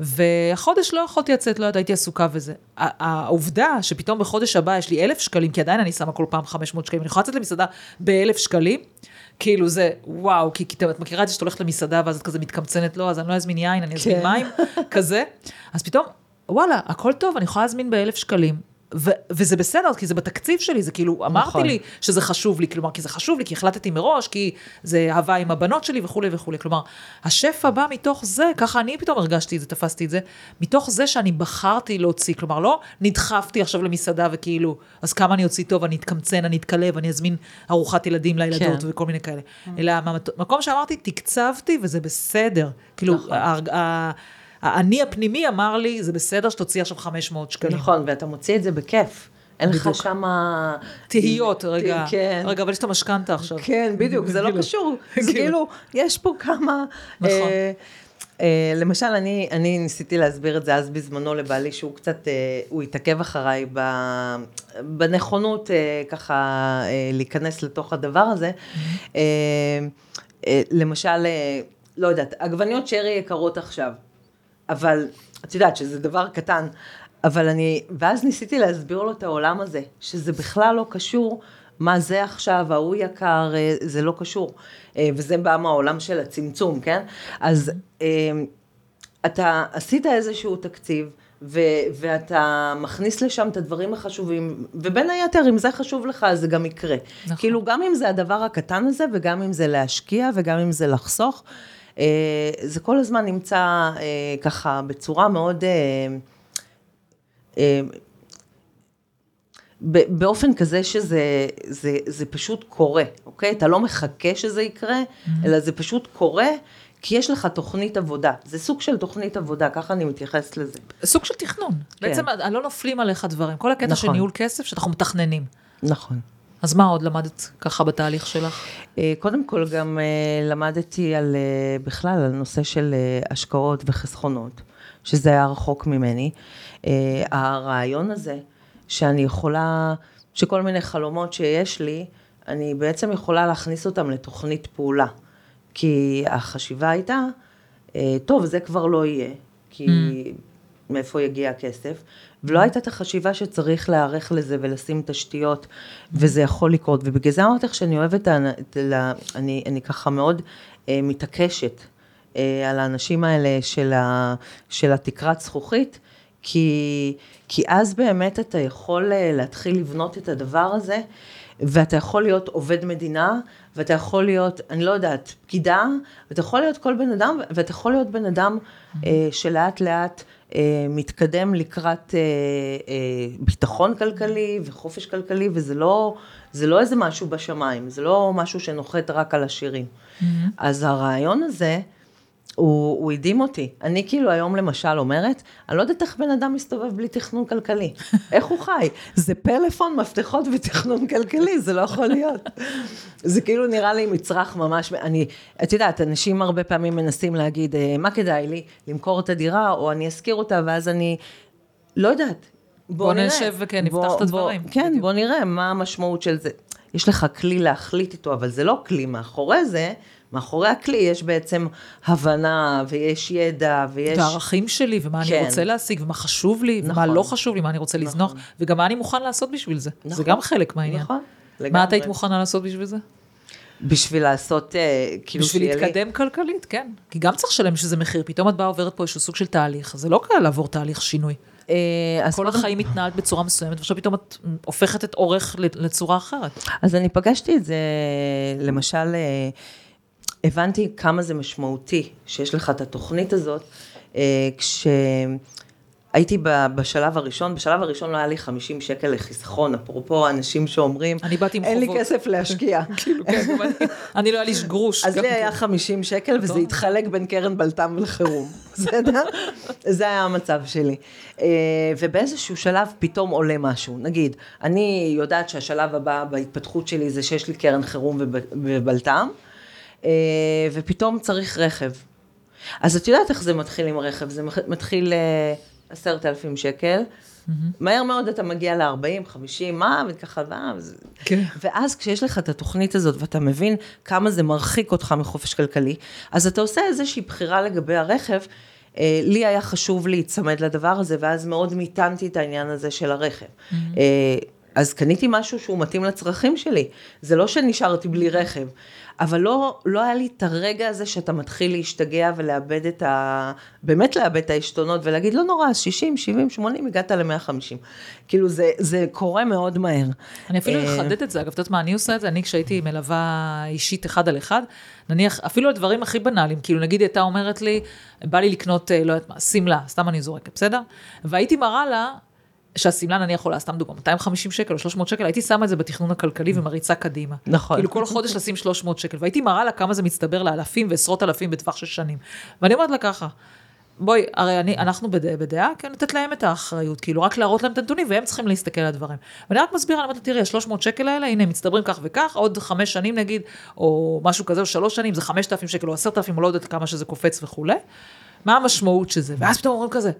והחודש לא יכולתי לצאת, לא יודעת, הייתי עסוקה וזה. העובדה שפתאום בחודש הבא יש לי אלף שקלים, כי עדיין אני שמה כל פעם 500 שקלים, אני יכולה לצאת למסעדה באלף שקלים, כאילו זה, וואו, כי, כי את מכירה את זה שאת הולכת למסעדה ואז את כזה מתקמצנת, לא, אז אני לא אזמין יין, אני אזמין כן. מים, כזה. אז פתאום, וואלה, הכל טוב, אני יכולה להזמין באלף שקלים, ו- וזה בסדר, כי זה בתקציב שלי, זה כאילו, אמרתי נכון. לי שזה חשוב לי, כלומר, כי זה חשוב לי, כי החלטתי מראש, כי זה אהבה עם הבנות שלי וכולי וכולי. כלומר, השפע בא מתוך זה, ככה אני פתאום הרגשתי את זה, תפסתי את זה, מתוך זה שאני בחרתי להוציא, כלומר, לא נדחפתי עכשיו למסעדה וכאילו, אז כמה אני אוציא טוב, אני אתקמצן, אני אתקלב, אני אזמין ארוחת ילדים לילדות כן. וכל מיני כאלה. אלא מקום שאמרתי, תקצבתי וזה בסדר. כאילו, נכון. האני הפנימי אמר לי, זה בסדר שתוציא עכשיו 500 שקלים. נכון, ואתה מוציא את זה בכיף. אין לך שמה... תהיות, רגע. כן. רגע, אבל יש את המשכנתה עכשיו. כן, בדיוק, זה לא קשור. זה כאילו, יש פה כמה... נכון. אה, אה, למשל, אני, אני ניסיתי להסביר את זה אז בזמנו לבעלי, שהוא קצת, אה, הוא התעכב אחריי ב, בנכונות ככה להיכנס לתוך הדבר הזה. Mm-hmm. למשל, לא יודעת, עגבניות שרי יקרות עכשיו. אבל את יודעת שזה דבר קטן, אבל אני, ואז ניסיתי להסביר לו את העולם הזה, שזה בכלל לא קשור מה זה עכשיו, ההוא יקר, אה, זה לא קשור. אה, וזה בא מהעולם של הצמצום, כן? אז אה, אתה עשית איזשהו תקציב, ו- ואתה מכניס לשם את הדברים החשובים, ובין היתר, אם זה חשוב לך, אז זה גם יקרה. נכון. כאילו, גם אם זה הדבר הקטן הזה, וגם אם זה להשקיע, וגם אם זה לחסוך, זה כל הזמן נמצא אה, ככה בצורה מאוד... אה, באופן כזה שזה זה, זה פשוט קורה, אוקיי? אתה לא מחכה שזה יקרה, mm-hmm. אלא זה פשוט קורה, כי יש לך תוכנית עבודה, זה סוג של תוכנית עבודה, ככה אני מתייחסת לזה. סוג של תכנון. בעצם לא נופלים עליך דברים. כל הקטע של נכון. ניהול כסף, שאנחנו מתכננים. נכון. אז מה עוד למדת ככה בתהליך שלך? אה, קודם כל גם אה, למדתי על, אה, בכלל, על נושא של השקעות וחסכונות, שזה היה רחוק ממני. הרעיון הזה, שאני יכולה, שכל מיני חלומות שיש לי, אני בעצם יכולה להכניס אותם לתוכנית פעולה. כי החשיבה הייתה, טוב, זה כבר לא יהיה, כי מאיפה יגיע הכסף, ולא הייתה את החשיבה שצריך להיערך לזה ולשים תשתיות, וזה יכול לקרות, ובגלל זה אמרתי לך שאני אוהבת, אני, אני ככה מאוד אה, מתעקשת אה, על האנשים האלה של, ה, של התקרת זכוכית, כי, כי אז באמת אתה יכול אה, להתחיל לבנות את הדבר הזה, ואתה יכול להיות עובד מדינה, ואתה יכול להיות, אני לא יודעת, פקידה, ואתה יכול להיות כל בן אדם, ואתה יכול להיות בן אדם אה, שלאט לאט מתקדם לקראת אה, אה, ביטחון כלכלי וחופש כלכלי, וזה לא, זה לא איזה משהו בשמיים, זה לא משהו שנוחת רק על השירים. אז הרעיון הזה, הוא, הוא הדהים אותי. אני כאילו היום למשל אומרת, אני לא יודעת איך בן אדם מסתובב בלי תכנון כלכלי. איך הוא חי? זה פלאפון, מפתחות ותכנון כלכלי, זה לא יכול להיות. זה כאילו נראה לי מצרך ממש, אני, את יודעת, אנשים הרבה פעמים מנסים להגיד, "אה, מה כדאי לי? למכור את הדירה, או אני אשכיר אותה, ואז אני, לא יודעת. בוא נשב וכן, נפתח בוא- את הדברים. בוא- כן, בוא נראה מה המשמעות של זה. יש לך כלי להחליט איתו, אבל זה לא כלי. מאחורי זה, מאחורי הכלי יש בעצם הבנה, ויש ידע, ויש... את הערכים שלי, ומה אני כן. רוצה להשיג, ומה חשוב לי, ומה נכון. לא חשוב לי, מה אני רוצה לזנוח, וגם מה אני מוכן לעשות בשביל זה. זה נכון. גם חלק מהעניין. נכון, מה את לגמרי. היית מוכנה לעשות בשביל זה? בשביל לעשות, אה, כאילו בשביל שיהיה לי- להתקדם כלכלית, כן. כי גם צריך לשלם שזה מחיר. פתאום את באה עוברת פה איזשהו סוג של תהליך. זה לא קל לעבור תהליך שינוי. אה, אז כל קודם- החיים מתנהלת בצורה מסוימת, ועכשיו פתאום את הופכת את אורך לצורה אחרת. אז אני פגשתי את זה, למשל, אה, הבנתי כמה זה משמעותי שיש לך את התוכנית הזאת, אה, כשהייתי בשלב הראשון, בשלב הראשון לא היה לי 50 שקל לחיסכון, אפרופו אנשים שאומרים, אני באתי עם אין לי חובות." כסף להשקיע. כאילו, כן, אני- לא היה לי גרוש. אז לי כן. היה 50 שקל וזה. התחלק בין קרן בלת"ם לחירום, בסדר? זה היה המצב שלי. אה, ובאיזשהו שלב פתאום עולה משהו. נגיד, אני יודעת שהשלב הבא בהתפתחות שלי זה שיש לי קרן חירום וב- ובלת"ם, ופתאום צריך רכב. אז את יודעת איך זה מתחיל עם רכב, זה מתחיל עשרת אלפים שקל. מהר מאוד אתה מגיע ל-40, 50, מה, וככה, מה, וזה- כן. ואז כשיש לך את התוכנית הזאת ואתה מבין כמה זה מרחיק אותך מחופש כלכלי, אז אתה עושה איזושהי בחירה לגבי הרכב. אה, לי היה חשוב להיצמד לדבר הזה, ואז מאוד מיתנתי את העניין הזה של הרכב. אה, אז קניתי משהו שהוא מתאים לצרכים שלי. זה לא שנשארתי בלי רכב, אבל לא, לא היה לי את הרגע הזה שאתה מתחיל להשתגע ולאבד את ה... באמת לאבד את העשתונות ולהגיד, לא נורא, 60, 70, 80, הגעת ל-150. כאילו, זה, זה קורה מאוד מהר. אני אפילו אה, אחדד את זה, אגב, את יודעת מה אני עושה את זה? אני כשהייתי מלווה אישית אחד על אחד, נניח, אפילו הדברים הכי בנאליים, כאילו נגיד הייתה אומרת לי, בא לי לקנות, אה, לא יודעת מה, שמלה, סתם אני זורקת, בסדר? והייתי מראה לה, שהשמלה נניח עולה, סתם דוגמא, 250 שקל או 300 שקל, הייתי שמה את זה בתכנון הכלכלי ומריצה קדימה. נכון. כאילו כל חודש לשים 300 שקל, והייתי מראה לה כמה זה מצטבר לאלפים ועשרות אלפים בטווח של שנים. ואני אומרת לה ככה, בואי, הרי אני, אנחנו בדעה, בדעה, כן, לתת להם את האחריות, כאילו רק להראות להם את הנתונים, והם צריכים להסתכל על הדברים. ואני רק מסבירה, אני אומרת, תראי, ה-300 שקל האלה, הנה, הם מצטברים כך וכך, עוד חמש שנים נגיד, או משהו כזה, או שלוש שנים, זה 5,000 שקל, או 10,000, או לא יודעת כמה שזה קופץ וכולי. מה המשמעות של זה? ואז פתאום אומרים כזה,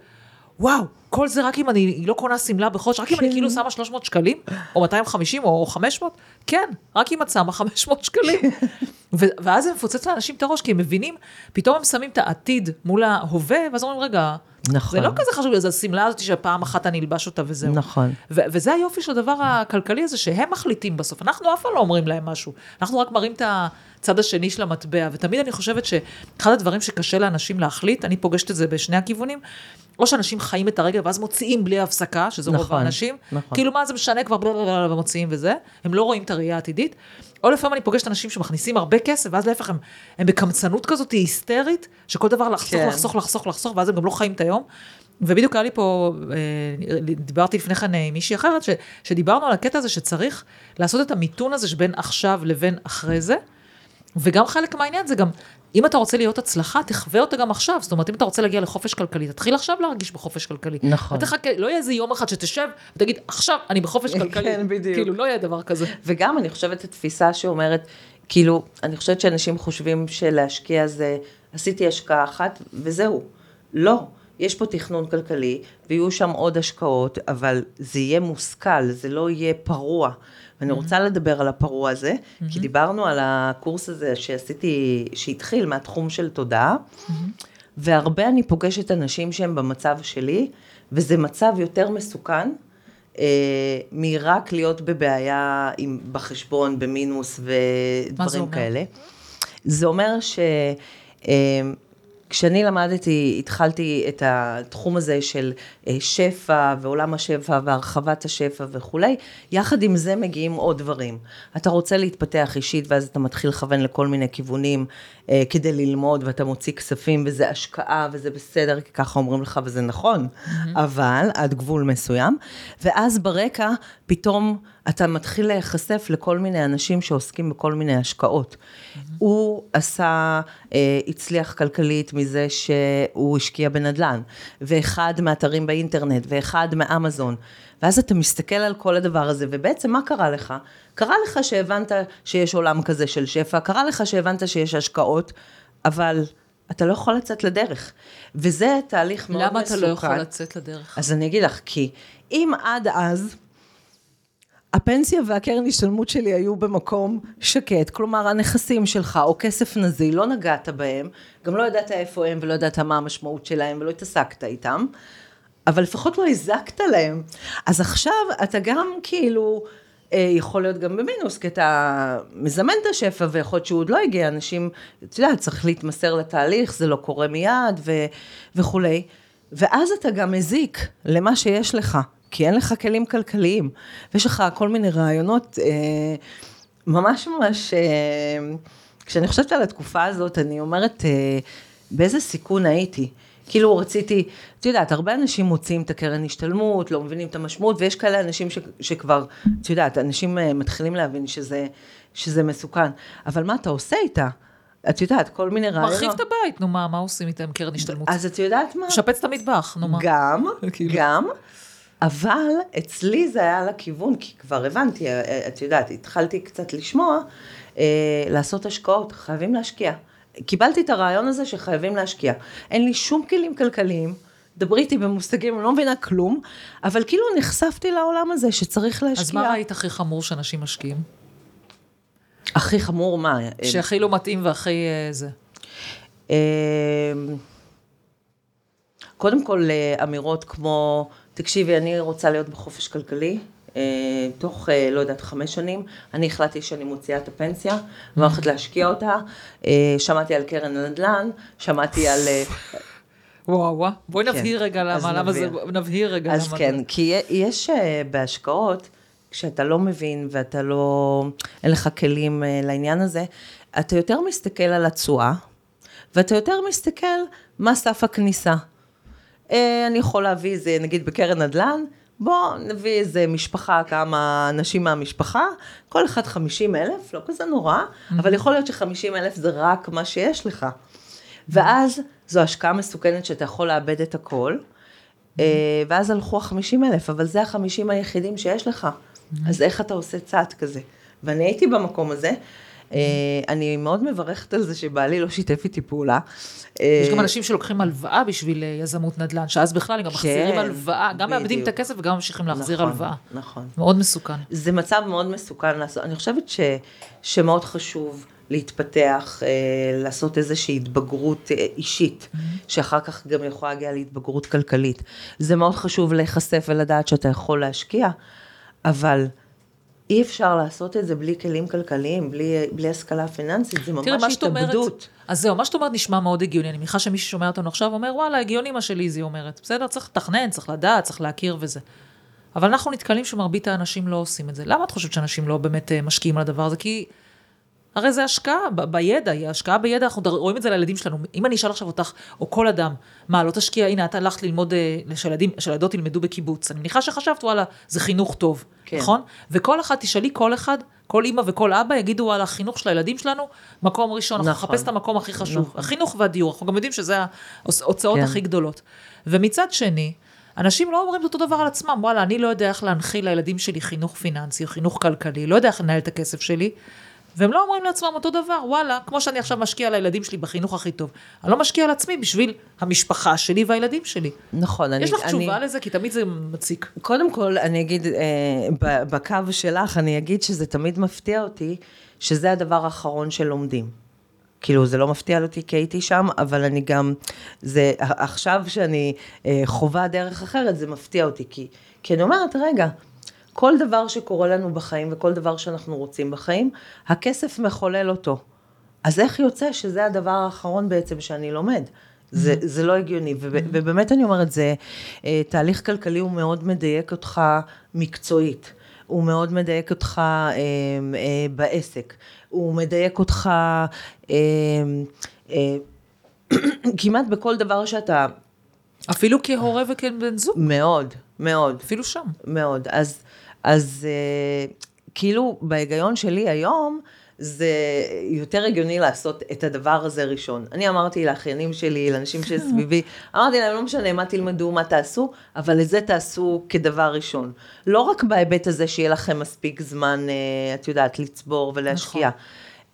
וואו, כל זה רק אם אני לא קונה שמלה בחודש, רק אם אני כאילו שמה 300 שקלים, או 250 או 500, כן, רק אם את שמה 500 שקלים. ואז זה מפוצץ לאנשים את הראש, כי הם מבינים, פתאום הם שמים את העתיד מול ההווה, ואז אומרים, רגע, נכון. זה לא כזה חשוב, זה השמלה הזאת שפעם אחת אני אלבש אותה וזהו. נכון. ו- וזה היופי של הדבר הכלכלי הזה, שהם מחליטים בסוף. אנחנו אף פעם לא אומרים להם משהו. אנחנו רק מראים את הצד השני של המטבע. ותמיד אני חושבת שאחד הדברים שקשה לאנשים להחליט, אני פוגשת את זה בשני הכיוונים, או שאנשים חיים את הרגע ואז מוציאים בלי הפסקה, שזה רוב נכון, האנשים. נכון. כאילו מה זה משנה כבר בלה ומוציאים וזה, הם לא רואים את הראייה העתידית. או לפעמים אני פוגשת אנשים שמכניסים הרבה כסף, ואז להפך הם, הם בקמצנות כזאת היסטרית, שכל דבר לחסוך, כן. לחסוך, לחסוך, לחסוך, ואז הם גם לא חיים את היום. ובדיוק היה לי פה, אה, דיברתי לפני כן אה, עם מישהי אחרת, ש, שדיברנו על הקטע הזה שצריך לעשות את המיתון הזה שבין עכשיו לבין אחרי זה. וגם חלק מהעניין זה גם, אם אתה רוצה להיות הצלחה, תחווה אותה גם עכשיו. זאת אומרת, אם אתה רוצה להגיע לחופש כלכלי, תתחיל עכשיו להרגיש בחופש כלכלי. נכון. אתה תחכה, לא יהיה איזה יום אחד שתשב ותגיד, עכשיו אני בחופש כלכלי. כן, בדיוק. כאילו, לא יהיה דבר כזה. וגם אני חושבת התפיסה שאומרת, כאילו, אני חושבת שאנשים חושבים שלהשקיע זה, עשיתי השקעה אחת וזהו. לא. יש פה תכנון כלכלי, ויהיו שם עוד השקעות, אבל זה יהיה מושכל, זה לא יהיה פרוע. ואני רוצה לדבר על הפרוע הזה, כי דיברנו על הקורס הזה שעשיתי, שהתחיל מהתחום של תודעה, והרבה אני פוגשת אנשים שהם במצב שלי, וזה מצב יותר מסוכן. אה, מרק להיות בבעיה עם, בחשבון, במינוס ודברים אומר? כאלה. זה אומר ש... כשאני למדתי, התחלתי את התחום הזה של אה, שפע ועולם השפע והרחבת השפע וכולי, יחד עם זה מגיעים עוד דברים. אתה רוצה להתפתח אישית ואז אתה מתחיל לכוון לכל מיני כיוונים אה, כדי ללמוד ואתה מוציא כספים וזה השקעה וזה בסדר, כי ככה אומרים לך וזה נכון, אבל עד גבול מסוים, ואז ברקע פתאום אתה מתחיל להיחשף לכל מיני אנשים שעוסקים בכל מיני השקעות. הוא עשה, אה, הצליח כלכלית מזה שהוא השקיע בנדל"ן, ואחד מאתרים באינטרנט, ואחד מאמזון. ואז אתה מסתכל על כל הדבר הזה, ובעצם מה קרה לך? קרה לך שהבנת שיש עולם כזה של שפע, קרה לך שהבנת שיש השקעות, אבל אתה לא יכול לצאת לדרך. וזה תהליך מאוד מסוכן. למה אתה לא יכול לצאת לדרך? אז אני אגיד לך, כי אם עד אז... הפנסיה והקרן השתלמות שלי היו במקום שקט, כלומר הנכסים שלך או כסף נזיל, לא נגעת בהם, גם לא ידעת איפה הם ולא ידעת מה המשמעות שלהם ולא התעסקת איתם, אבל לפחות לא הזקת להם. אז עכשיו אתה גם כאילו, אה, יכול להיות גם במינוס, כי אתה מזמן את השפע ויכול להיות שהוא עוד לא הגיע, אנשים, אתה יודע, צריך להתמסר לתהליך, זה לא קורה מיד ו, וכולי, ואז אתה גם מזיק למה שיש לך. כי אין לך כלים כלכליים, ויש לך כל מיני רעיונות, אה, ממש ממש, אה, כשאני חושבת על התקופה הזאת, אני אומרת, אה, באיזה סיכון הייתי. כאילו רציתי, את יודעת, הרבה אנשים מוצאים את הקרן השתלמות, לא מבינים את המשמעות, ויש כאלה אנשים ש, שכבר, את יודעת, אנשים אה, מתחילים להבין שזה, שזה מסוכן. אבל מה אתה עושה איתה? את יודעת, כל מיני רעיונות. מרחיב את הבית, נו מה, מה עושים איתם קרן השתלמות? אז את יודעת מה? משפץ את המטבח, נו מה. גם, כאילו. גם, אבל אצלי זה היה לכיוון, כי כבר הבנתי, אה, את יודעת, התחלתי קצת לשמוע, אה, לעשות השקעות, חייבים להשקיע. קיבלתי את הרעיון הזה שחייבים להשקיע. אין לי שום כלים כלכליים, דברי איתי במושגים, אני לא מבינה כלום, אבל כאילו נחשפתי לעולם הזה שצריך להשקיע. אז מה ראית הכי חמור שאנשים משקיעים? הכי חמור מה? שהכי לא מתאים והכי אה, זה. אה, קודם כל, אה, אמירות כמו, תקשיבי, אני רוצה להיות בחופש כלכלי, אה, תוך, אה, לא יודעת, חמש שנים, אני החלטתי שאני מוציאה את הפנסיה, ואני הולכת להשקיע אותה, אה, שמעתי על קרן הנדל"ן, שמעתי על... וואו וואו, בואי נבהיר רגע אז למה, למה זה, נבהיר. רגע אז למה כן, זה. כי יש בהשקעות, כשאתה לא מבין ואתה לא, אין לך כלים לעניין הזה, אתה יותר מסתכל על התשואה, ואתה יותר מסתכל מה סף הכניסה. אה, אני יכול להביא איזה, נגיד בקרן נדל"ן, בוא נביא איזה משפחה, כמה אנשים מהמשפחה, כל אחד 50 אלף, לא כזה נורא, אבל יכול להיות ש-50 אלף זה רק מה שיש לך. ואז זו השקעה מסוכנת שאתה יכול לאבד את הכל, אה, ואז הלכו ה-50 אלף, אבל זה ה-50 היחידים שיש לך. אז איך אתה עושה צעד כזה? ואני הייתי במקום הזה, אני מאוד מברכת על זה שבעלי לא שיתף איתי פעולה. אה, יש גם אנשים שלוקחים הלוואה בשביל אה, יזמות נדל"ן, שאז בכלל הם גם מחזירים כן, הלוואה, גם מאבדים את. הכסף וגם ממשיכים להחזיר נכון, הלוואה. נכון. מאוד מסוכן. זה מצב מאוד מסוכן לעשות. אני חושבת ש, שמאוד חשוב להתפתח, אה, לעשות איזושהי התבגרות אה, אישית, שאחר כך גם יכולה להגיע להתבגרות כלכלית. זה מאוד חשוב להיחשף ולדעת שאתה יכול להשקיע, אבל אי אפשר לעשות את זה בלי כלים כלכליים, בלי, בלי השכלה פיננסית, זה ממש תראי, התאבדות. אז זהו, מה שאת אומרת נשמע מאוד הגיוני. אני מניחה שמי ששומע אותנו עכשיו אומר, וואלה, הגיוני מה שליזי אומרת. בסדר, צריך לתכנן, צריך לדעת, צריך להכיר וזה. אבל אנחנו נתקלים שמרבית האנשים לא עושים את זה. למה את חושבת שאנשים לא באמת אה, משקיעים על הדבר הזה? כי הרי זה השקעה ב- בידע, היא השקעה בידע, אנחנו רואים את זה לילדים שלנו. אם אני אשאל עכשיו אותך, או כל אדם, מה, לא תשקיע, הנה, את הלכת ללמוד, אה, שילדים, שילדות ילמדו בקיבוץ. אני מניחה שחשבת, וואלה, זה חינוך טוב, כן. נכון? וכל אחד, תשאלי כל אחד, כל אימא וכל אבא יגידו, וואלה, החינוך של הילדים שלנו, מקום ראשון, אנחנו נכון. נחפש את המקום הכי חשוב. נכון. החינוך והדיור, אנחנו גם יודעים שזה ההוצאות כן. הכי גדולות. ומצד שני, אנשים לא אומרים את אותו דבר על עצמם, וואלה, אני לא יודע איך להנחיל לילדים שלי חינוך פיננסי, חינוך כלכלי, לא יודע איך לנהל את הכסף שלי, והם לא אומרים לעצמם אותו דבר, וואלה, כמו שאני עכשיו משקיע לילדים שלי בחינוך הכי טוב, אני לא משקיע על עצמי בשביל המשפחה שלי והילדים שלי. נכון, אני... יש לך אני- תשובה לזה? כי תמיד זה מציק. קודם כל, אני אגיד, אה, בקו שלך, אני אגיד שזה תמיד מפתיע אותי, שזה הדבר האחרון שלומדים. כאילו, זה לא מפתיע אותי כי הייתי שם, אבל אני גם, זה, עכשיו שאני אה, חווה דרך אחרת, זה מפתיע אותי, כי, כי אני אומרת, רגע, כל דבר שקורה לנו בחיים וכל דבר שאנחנו רוצים בחיים, הכסף מחולל אותו. אז איך יוצא שזה הדבר האחרון בעצם שאני לומד? זה, זה לא הגיוני, וב, ובאמת אני אומרת, זה אה, תהליך כלכלי, הוא מאוד מדייק אותך מקצועית. הוא מאוד מדייק אותך אה, אה, בעסק. הוא מדייק אותך אה, אה, כמעט בכל דבר שאתה... אפילו כהורה וכבן זוג, מאוד, מאוד. אפילו שם. מאוד. אז, אז אה, כאילו בהיגיון שלי היום, זה יותר הגיוני לעשות את הדבר הזה ראשון. אני אמרתי לאחיינים שלי, לאנשים שסביבי, אמרתי להם, לא משנה מה תלמדו, מה תעשו, אבל את זה תעשו כדבר ראשון. לא רק בהיבט הזה שיהיה לכם מספיק זמן, אה, את יודעת, לצבור ולהשקיע. נכון.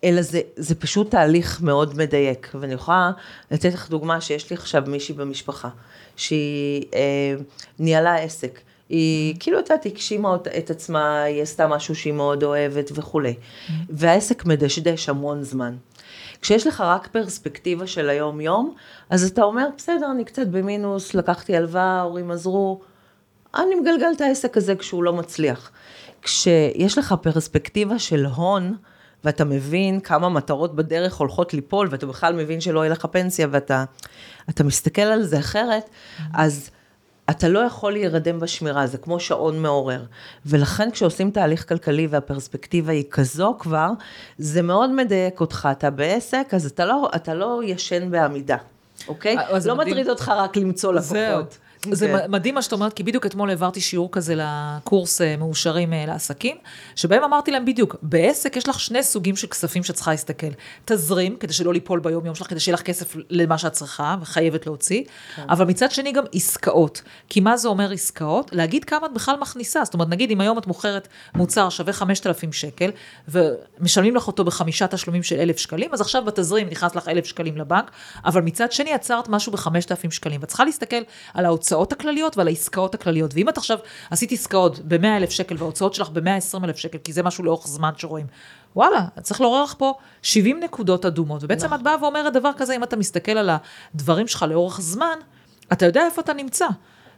אלא זה, זה פשוט תהליך מאוד מדייק, ואני יכולה לתת לך דוגמה שיש לי עכשיו מישהי במשפחה, שהיא אה, ניהלה עסק, היא כאילו, את יודעת, הגשימה את עצמה, היא עשתה משהו שהיא מאוד אוהבת וכולי, והעסק מדשדש המון זמן. כשיש לך רק פרספקטיבה של היום-יום, אז אתה אומר, בסדר, אני קצת במינוס, לקחתי הלוואה, ההורים עזרו, אני מגלגל את העסק הזה כשהוא לא מצליח. כשיש לך פרספקטיבה של הון, ואתה מבין כמה מטרות בדרך הולכות ליפול, ואתה בכלל מבין שלא יהיה לך פנסיה, ואתה אתה מסתכל על זה אחרת, אז אתה לא יכול להירדם בשמירה, זה כמו שעון מעורר. ולכן כשעושים תהליך כלכלי והפרספקטיבה היא כזו כבר, זה מאוד מדייק אותך. אתה בעסק, אז אתה לא, אתה לא ישן בעמידה, אוקיי? אז זה לא מדהים. מטריד אותך רק למצוא לקוחות. זהו. זה כן. מדהים מה שאת אומרת, כי בדיוק אתמול העברתי שיעור כזה לקורס אה, מאושרים אה, לעסקים, שבהם אמרתי להם בדיוק, בעסק יש לך שני סוגים של כספים שאת צריכה להסתכל. תזרים, כדי שלא ליפול ביום יום שלך, כדי שיהיה לך כסף למה שאת צריכה וחייבת להוציא, אבל מצד שני גם עסקאות. כי מה זה אומר עסקאות? להגיד כמה את בכלל מכניסה. זאת אומרת, נגיד אם היום את מוכרת מוצר שווה 5,000 שקל, ומשלמים לך אותו בחמישה תשלומים של 1,000 שקלים, אז עכשיו בתזרים נכנס לך 1,000 שקלים לבנק, אבל מצד שני עצרת משהו ב-5,000 שקלים. ואת צריכה להסתכל על ההוצאות הכלליות ועל העסקאות הכלליות. ואם את עכשיו עשית עסקאות ב-100,000 שקל וההוצאות שלך ב-120,000 שקל, כי זה משהו לאורך זמן שרואים, וואלה, צריך לעורר לך פה 70 נקודות אדומות. ובעצם את באה ואומרת דבר כזה, אם אתה מסתכל על הדברים שלך לאורך זמן, אתה יודע איפה אתה נמצא.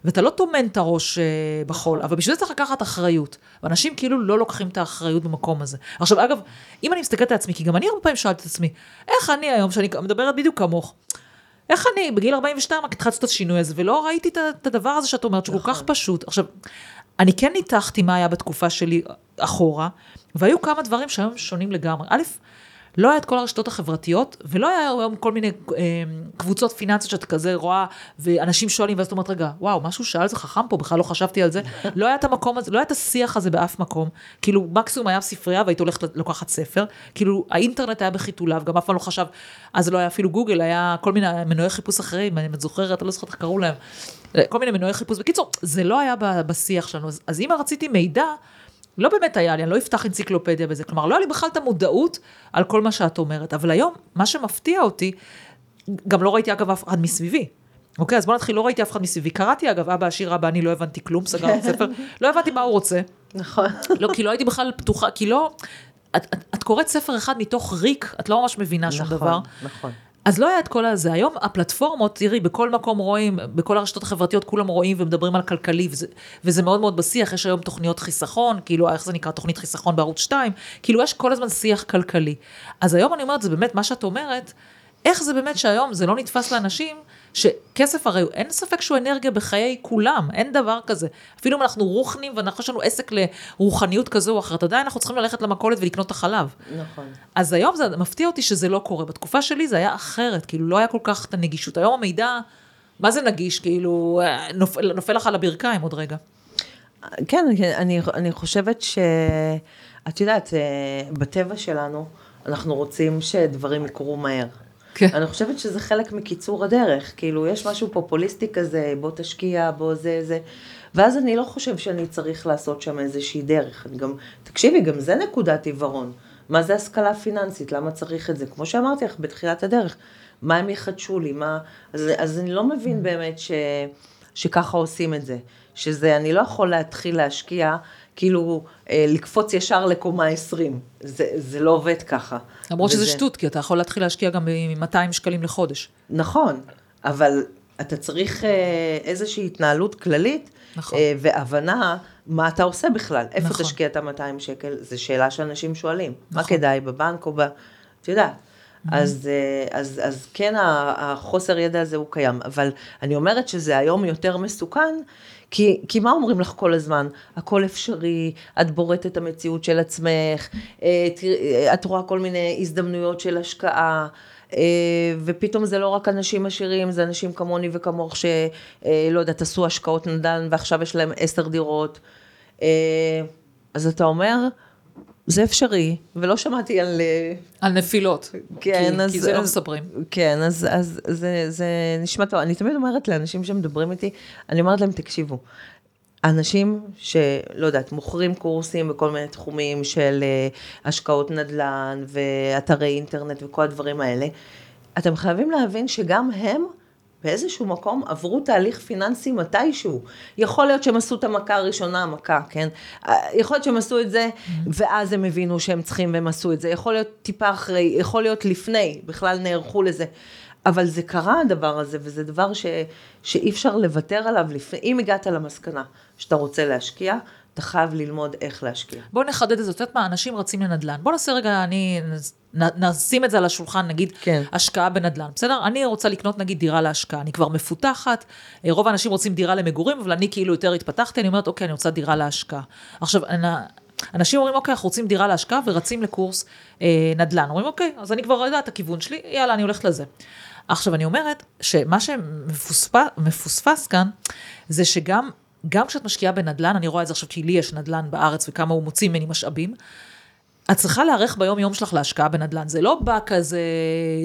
ואתה לא טומן את הראש אה, בחול, אבל בשביל זה צריך לקחת אחריות. ואנשים כאילו לא לוקחים את האחריות במקום הזה. עכשיו, אגב, אם אני מסתכלת על עצמי, כי גם אני הרבה פעמים שאלתי את עצמי, איך אני היום, שאני מדברת בדיוק כמוך, איך אני בגיל 42 רק התחלתי את השינוי הזה, ולא ראיתי את הדבר הזה שאת אומרת, שהוא כל כך פשוט. עכשיו, אני כן ניתחתי מה היה בתקופה שלי אחורה, והיו כמה דברים שהיום שונים לגמרי. א', לא היה את כל הרשתות החברתיות, ולא היה היום כל מיני אה, קבוצות פיננסיות שאת כזה רואה, ואנשים שואלים, ואז את אומרת, רגע, וואו, משהו שאל זה חכם פה, בכלל לא חשבתי על זה. לא היה את המקום הזה, לא היה את השיח הזה באף מקום. כאילו, מקסימום היה ספרייה והיית הולכת לוקחת ספר. כאילו, האינטרנט היה בחיתוליו, גם אף פעם לא חשב, אז לא היה אפילו גוגל, היה כל מיני מנועי חיפוש אחרים, את זוכרת, אני לא זוכרת איך קראו להם. כל מיני מנועי חיפוש. בקיצור, זה לא היה בשיח שלנו. אז, אז אם רציתי מידע, לא באמת היה לי, אני לא אפתח אנציקלופדיה בזה. כלומר, לא היה לי בכלל את המודעות על כל מה שאת אומרת. אבל היום, מה שמפתיע אותי, גם לא ראיתי אגב אף אחד מסביבי. אוקיי, אז בוא נתחיל, לא ראיתי אף אחד מסביבי. קראתי אגב, אבא עשיר, אבא אני לא הבנתי כלום, סגרתי ספר, לא הבנתי מה הוא רוצה. נכון. לא, כי לא הייתי בכלל פתוחה, כי לא... את, את, את קוראת ספר אחד מתוך ריק, את לא ממש מבינה שום נכון, דבר. נכון. אז לא היה את כל הזה. היום הפלטפורמות, תראי, בכל מקום רואים, בכל הרשתות החברתיות כולם רואים ומדברים על כלכלי, וזה, וזה מאוד מאוד בשיח, יש היום תוכניות חיסכון, כאילו, איך זה נקרא, תוכנית חיסכון בערוץ 2, כאילו, יש כל הזמן שיח כלכלי. אז היום אני אומרת, זה באמת, מה שאת אומרת, איך זה באמת שהיום זה לא נתפס לאנשים, שכסף הרי אין ספק שהוא אנרגיה בחיי כולם, אין דבר כזה. אפילו אם אנחנו רוחנים ואנחנו יש לנו עסק לרוחניות כזו או אחרת, עדיין אנחנו צריכים ללכת למכולת ולקנות את החלב. נכון. אז היום זה מפתיע אותי שזה לא קורה. בתקופה שלי זה היה אחרת, כאילו לא היה כל כך את הנגישות. היום המידע, מה זה נגיש? כאילו, אה, נופל, נופל לך על הברכיים עוד רגע. כן, אני, אני חושבת ש... את יודעת, אה, בטבע שלנו, אנחנו רוצים שדברים יקרו מהר. כן. אני חושבת שזה חלק מקיצור הדרך. כאילו, יש משהו פופוליסטי כזה, בוא תשקיע, בוא זה, זה. ואז אני לא חושב שאני צריך לעשות שם איזושהי דרך. גם, תקשיבי, גם זה נקודת עיוורון. מה זה השכלה פיננסית? למה צריך את זה? כמו שאמרתי לך בתחילת הדרך, מה הם יחדשו לי? מה... אז, אז אני לא מבין באמת ש, שככה עושים את זה. שזה, אני לא יכול להתחיל להשקיע, כאילו, אה, לקפוץ ישר לקומה 20. זה, זה לא עובד ככה. למרות וזה... שזה שטות, כי אתה יכול להתחיל להשקיע גם ב-200 שקלים לחודש. נכון, אבל אתה צריך אה, איזושהי התנהלות כללית, נכון. אה, והבנה מה אתה עושה בכלל. איפה נכון. תשקיע את ה-200 שקל? זו שאלה שאנשים שואלים. נכון. מה כדאי, בבנק או ב... את יודעת. Mm-hmm. אז, אז, אז כן, החוסר ידע הזה הוא קיים, אבל אני אומרת שזה היום יותר מסוכן, כי, כי מה אומרים לך כל הזמן? הכל אפשרי, את בורטת את המציאות של עצמך, אה, את רואה כל מיני הזדמנויות של השקעה. אה, ופתאום זה לא רק אנשים עשירים, זה אנשים כמוני וכמוך שלא אה, יודעת, עשו השקעות נדל"ן ועכשיו יש להם עשר דירות. אז אתה אומר, זה אפשרי, ולא שמעתי על... על נפילות, כן, כי, אז, כי זה לא אז, לא מספרים. כן, אז, אז זה, זה נשמע טוב. אני תמיד אומרת לאנשים שמדברים איתי, אני אומרת להם, תקשיבו, אנשים שלא יודעת, מוכרים קורסים בכל מיני תחומים של uh, השקעות נדל"ן ואתרי אינטרנט וכל הדברים האלה, אתם חייבים להבין שגם הם באיזשהו מקום עברו תהליך פיננסי מתישהו. יכול להיות שהם עשו את המכה הראשונה, המכה, כן? יכול להיות שהם עשו את זה, ואז הם הבינו שהם צריכים והם עשו את זה. יכול להיות טיפה אחרי, יכול להיות לפני, בכלל נערכו לזה. אבל זה קרה הדבר הזה, וזה דבר ש, שאי אפשר לוותר עליו לפני, אם הגעת למסקנה שאתה רוצה להשקיע, אתה חייב ללמוד איך להשקיע. בוא נחדד את זה, את יודעת מה, אנשים רצים לנדל"ן. בוא נעשה רגע, אני, נשים את זה על השולחן, נגיד, כן. השקעה בנדל"ן, בסדר? אני רוצה לקנות נגיד דירה להשקעה, אני כבר מפותחת, אה, רוב האנשים רוצים דירה למגורים, אבל אני כאילו יותר התפתחתי, אני אומרת, אוקיי, אני רוצה דירה להשקעה. עכשיו, אני, אנשים אומרים, אוקיי, אנחנו רוצים דירה להשקעה ורצים לקורס אה, נדל"ן. אומרים, אוקיי, אז אני כבר יודעת את הכיוון שלי, יאללה, אני הולכת לזה. עכשיו, אני אומרת שמה שמפוספס כאן, זה שגם גם כשאת משקיעה בנדל"ן, אני רואה את זה עכשיו כי לי יש נדל"ן בארץ וכמה הוא מוציא ממני משאבים, את צריכה להיערך ביום יום שלך להשקעה בנדל"ן. זה לא בא כזה,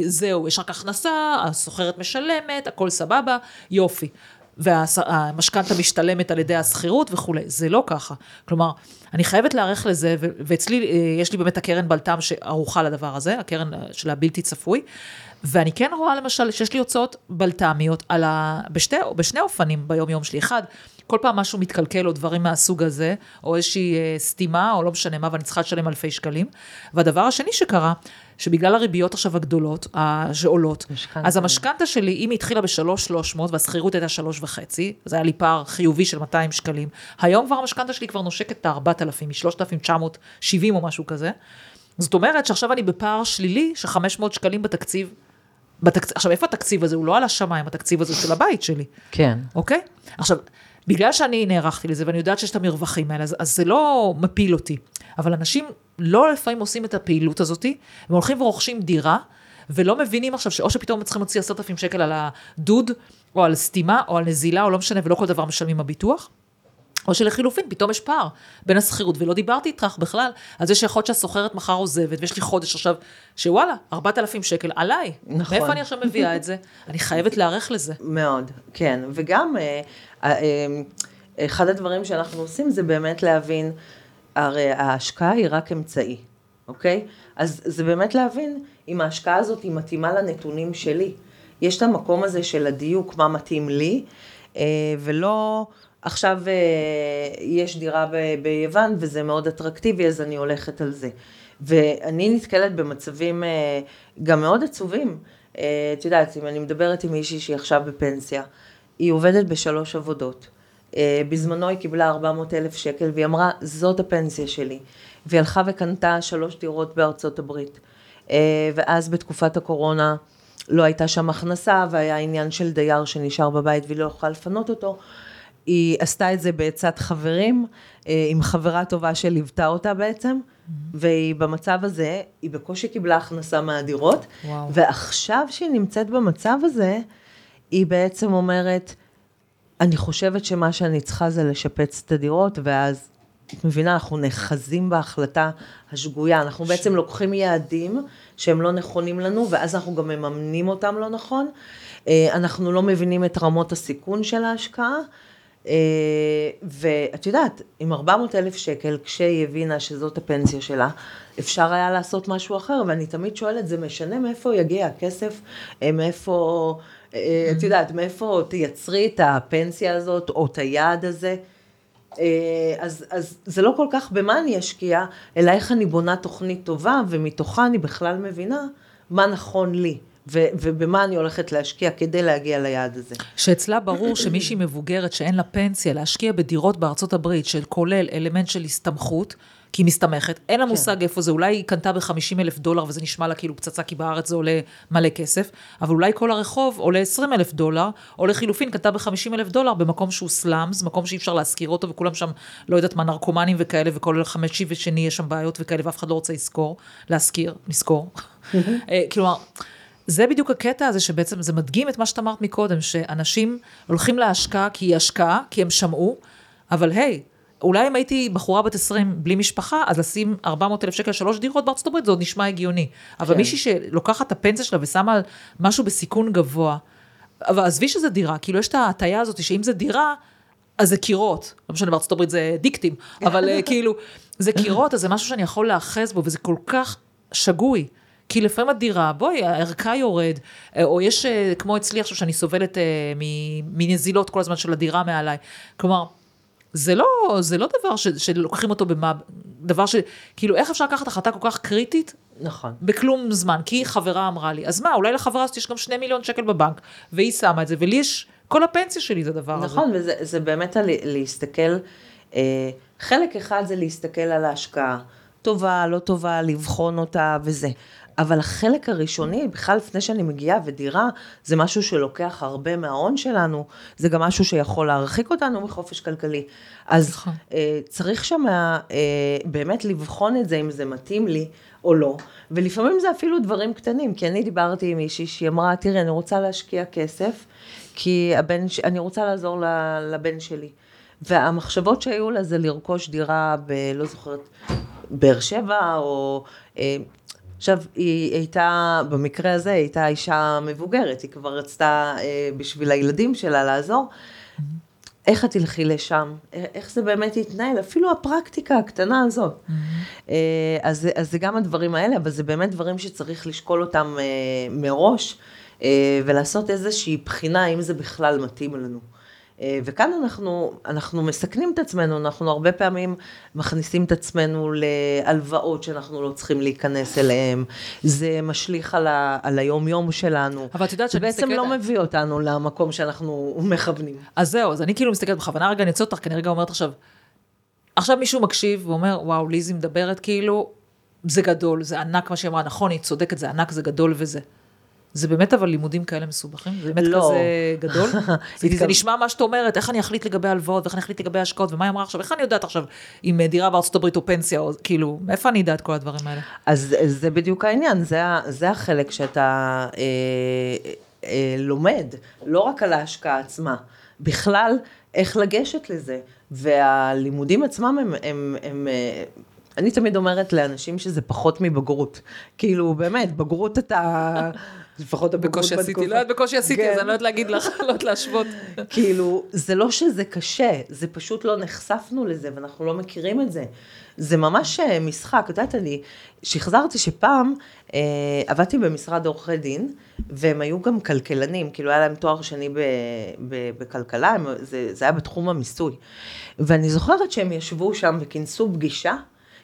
זהו, יש רק הכנסה, הסוחרת משלמת, הכל סבבה, יופי. והמשכנתה משתלמת על ידי השכירות וכולי, זה לא ככה. כלומר, אני חייבת להיערך לזה, ואצלי אה, יש לי באמת הקרן בלת"ם שערוכה לדבר הזה, הקרן של הבלתי צפוי, ואני כן רואה למשל שיש לי הוצאות בלת"מיות ה... בשתי, בשני אופנים ביום יום שלי. אחד, כל פעם משהו מתקלקל או דברים מהסוג הזה, או איזושהי אה, סתימה, או לא משנה מה, ואני צריכה לשלם אלפי שקלים. והדבר השני שקרה, שבגלל הריביות עכשיו הגדולות, שעולות, אז המשכנתה שלי, אם היא התחילה ב-3,300 והשכירות הייתה 3.5, זה היה לי פער חיובי של 200 שקלים, היום כבר המשכנתה שלי כבר נושקת את ה-4,000, מ-3,970 או משהו כזה. זאת אומרת שעכשיו אני בפער שלילי של 500 שקלים בתקציב. בתקצ... עכשיו, איפה התקציב הזה? הוא לא על השמיים, התקציב הזה של הבית שלי. כן. אוקיי? עכשיו, בגלל שאני נערכתי לזה ואני יודעת שיש את המרווחים האלה, אז, אז זה לא מפיל אותי. אבל אנשים לא לפעמים עושים את הפעילות הזאת, הם הולכים ורוכשים דירה, ולא מבינים עכשיו שאו שפתאום הם צריכים להוציא עשרת אלפים שקל על הדוד, או על סתימה, או על נזילה, או לא משנה, ולא כל דבר משלמים הביטוח. או שלחילופין, פתאום יש פער בין השכירות, ולא דיברתי איתך בכלל על זה שיכול להיות שהסוחרת מחר עוזבת, ויש לי חודש עכשיו, שוואלה, 4,000 שקל עליי. נכון. מאיפה אני עכשיו מביאה את זה? אני חייבת להיערך לזה. מאוד, כן. וגם, אה, אה, אה, אחד הדברים שאנחנו עושים זה באמת להבין, הרי ההשקעה היא רק אמצעי, אוקיי? אז זה באמת להבין אם ההשקעה הזאת היא מתאימה לנתונים שלי. יש את המקום הזה של הדיוק, מה מתאים לי, ולא... עכשיו יש דירה ב- ביוון וזה מאוד אטרקטיבי, אז אני הולכת על זה. ואני נתקלת במצבים גם מאוד עצובים. את יודעת, אם אני מדברת עם מישהי שהיא עכשיו בפנסיה, היא עובדת בשלוש עבודות. אה, בזמנו היא קיבלה 400 אלף שקל והיא אמרה, זאת הפנסיה שלי. והיא הלכה וקנתה שלוש דירות בארצות הברית. אה, ואז בתקופת הקורונה לא הייתה שם הכנסה והיה עניין של דייר שנשאר בבית והיא לא יכולה לפנות אותו. היא עשתה את זה בעצת חברים, אה, עם חברה טובה שליוותה אותה בעצם, והיא במצב הזה, היא בקושי קיבלה הכנסה מהדירות, וואו. ועכשיו שהיא נמצאת במצב הזה, היא בעצם אומרת, אני חושבת שמה שאני צריכה זה לשפץ את הדירות, ואז, את מבינה, אנחנו נאחזים בהחלטה השגויה, אנחנו בעצם לוקחים יעדים שהם לא נכונים לנו, ואז אנחנו גם מממנים אותם לא נכון. אה, אנחנו לא מבינים את רמות הסיכון של ההשקעה. אה, ואת יודעת, עם 400 אלף שקל, כשהיא הבינה שזאת הפנסיה שלה, אפשר היה לעשות משהו אחר, ואני תמיד שואלת, זה משנה מאיפה יגיע הכסף, אה, מאיפה, אה, את יודעת, מאיפה תייצרי את הפנסיה הזאת, או את היעד הזה. אז, אז זה לא כל כך במה אני אשקיע, אלא איך אני בונה תוכנית טובה, ומתוכה אני בכלל מבינה מה נכון לי. ו- ובמה אני הולכת להשקיע כדי להגיע ליעד הזה. שאצלה ברור שמישהי מבוגרת שאין לה פנסיה, להשקיע בדירות בארצות הברית, שכולל אלמנט של הסתמכות, כי היא מסתמכת, אין לה כן. מושג איפה זה, אולי היא קנתה ב-50 אלף דולר וזה נשמע לה כאילו פצצה, כי בארץ זה עולה מלא כסף, אבל אולי כל הרחוב עולה 20 אלף דולר, או לחילופין קנתה ב-50 אלף דולר במקום שהוא סלאמס, מקום שאי אפשר להשכיר אותו, וכולם שם, לא יודעת מה, נרקומנים וכאלה, וכל חמישי ושני יש שם בעיות וכאלה, ואף אחד לא רוצה לשכור, להשכיר, לשכור. אה, כלומר, זה בדיוק הקטע הזה שבעצם זה מדגים את מה שאת אמרת מקודם, שאנשים הולכים להשקעה כי היא השקעה, כי הם שמעו, אבל היי, אולי אם הייתי בחורה בת 20 בלי משפחה, אז לשים 400 אלף שקל שלוש דירות בארצות הברית, זה עוד נשמע הגיוני. אבל כן. מישהי שלוקחת את הפנסיה שלה ושמה משהו בסיכון גבוה, אבל עזבי שזה דירה, כאילו יש את ההטייה הזאת שאם זה דירה, אז זה קירות. לא משנה, בארצות הברית זה דיקטים, אבל אה, כאילו, זה קירות, אז זה משהו שאני יכול להאחז בו, וזה כל כך שגוי. כי לפעמים הדירה, בואי, הערכה יורד, אה, או יש, אה, כמו אצלי עכשיו, שאני סובלת אה, מנזילות כל הזמן של הדירה מעליי. כלומר, זה לא, זה לא דבר ש, שלוקחים אותו במה, דבר ש... כאילו, איך אפשר לקחת החלטה כל כך קריטית נכון. בכלום זמן? כי חברה אמרה לי, אז מה, אולי לחברה הזאת יש גם שני מיליון שקל בבנק, והיא שמה את זה, ולי יש, כל הפנסיה שלי זה הדבר הזה. נכון, וזה זה באמת על, להסתכל, אה, חלק אחד זה להסתכל על ההשקעה, טובה, לא טובה, לבחון אותה וזה. אבל החלק הראשוני, בכלל לפני שאני מגיעה, ודירה, זה משהו שלוקח הרבה מההון שלנו, זה גם משהו שיכול להרחיק אותנו מחופש כלכלי. אז נכון. אה, צריך שם אה, באמת לבחון את זה, אם זה מתאים לי או לא, ולפעמים זה אפילו דברים קטנים, כי אני דיברתי עם מישהי שהיא אמרה, תראי, אני רוצה להשקיע כסף, כי הבן, אני רוצה לעזור לבן שלי. והמחשבות שהיו לה זה לרכוש דירה ב... לא זוכרת, באר שבע, או... אה, עכשיו, היא הייתה, במקרה הזה, היא הייתה אישה מבוגרת, היא כבר רצתה אה, בשביל הילדים שלה לעזור. איך את תלכי לשם? אה, איך זה באמת יתנהל? אפילו הפרקטיקה הקטנה הזאת. אה, אז, אז זה גם הדברים האלה, אבל זה באמת דברים שצריך לשקול אותם אה, מראש, אה, ולעשות איזושהי בחינה, אם זה בכלל מתאים לנו. אה, וכאן אנחנו, אנחנו מסכנים את עצמנו, אנחנו הרבה פעמים מכניסים את עצמנו להלוואות שאנחנו לא צריכים להיכנס אליהן, זה משליך על, ה, על היום-יום שלנו. אבל את יודעת זה שאני בעצם מסתכלת- לא מביא אותנו למקום שאנחנו מכוונים. אז זהו, אז אני כאילו מסתכלת בכוונה רגע, אני אצא אותך, כי אני רגע אומרת עכשיו, עכשיו מישהו מקשיב ואומר, וואו, ליזי מדברת כאילו, זה גדול, זה ענק מה שהיא אמרה, נכון, היא צודקת, זה ענק, זה גדול וזה. זה באמת אבל לימודים כאלה מסובכים? זה באמת לא. כזה גדול? זה, זה נשמע מה שאת אומרת, איך אני אחליט לגבי הלוואות, ואיך אני אחליט לגבי השקעות, ומה היא אמרה עכשיו, איך אני יודעת עכשיו אם אה, דירה בארצות הברית או פנסיה, או כאילו, מאיפה אני אדע את כל הדברים האלה? אז זה בדיוק העניין, זה, זה החלק שאתה אה, אה, לומד, לא רק על ההשקעה עצמה, בכלל איך לגשת לזה. והלימודים עצמם הם, הם, הם אה, אני תמיד אומרת לאנשים שזה פחות מבגרות. כאילו, באמת, בגרות אתה... לפחות הבגרות בקושי עשיתי, בתקופה- לא יודעת בקושי עשיתי, כן. אז אני לא יודעת להגיד לך, לא יודעת להשוות. כאילו, זה לא שזה קשה, זה פשוט לא נחשפנו לזה ואנחנו לא מכירים את זה. זה ממש אה, משחק, את יודעת, אני שחזרתי שפעם אה, עבדתי במשרד עורכי דין, והם היו גם כלכלנים, כאילו היה להם תואר שני ב, ב, בכלכלה, הם, זה, זה היה בתחום המיסוי. ואני זוכרת שהם ישבו שם וכינסו פגישה.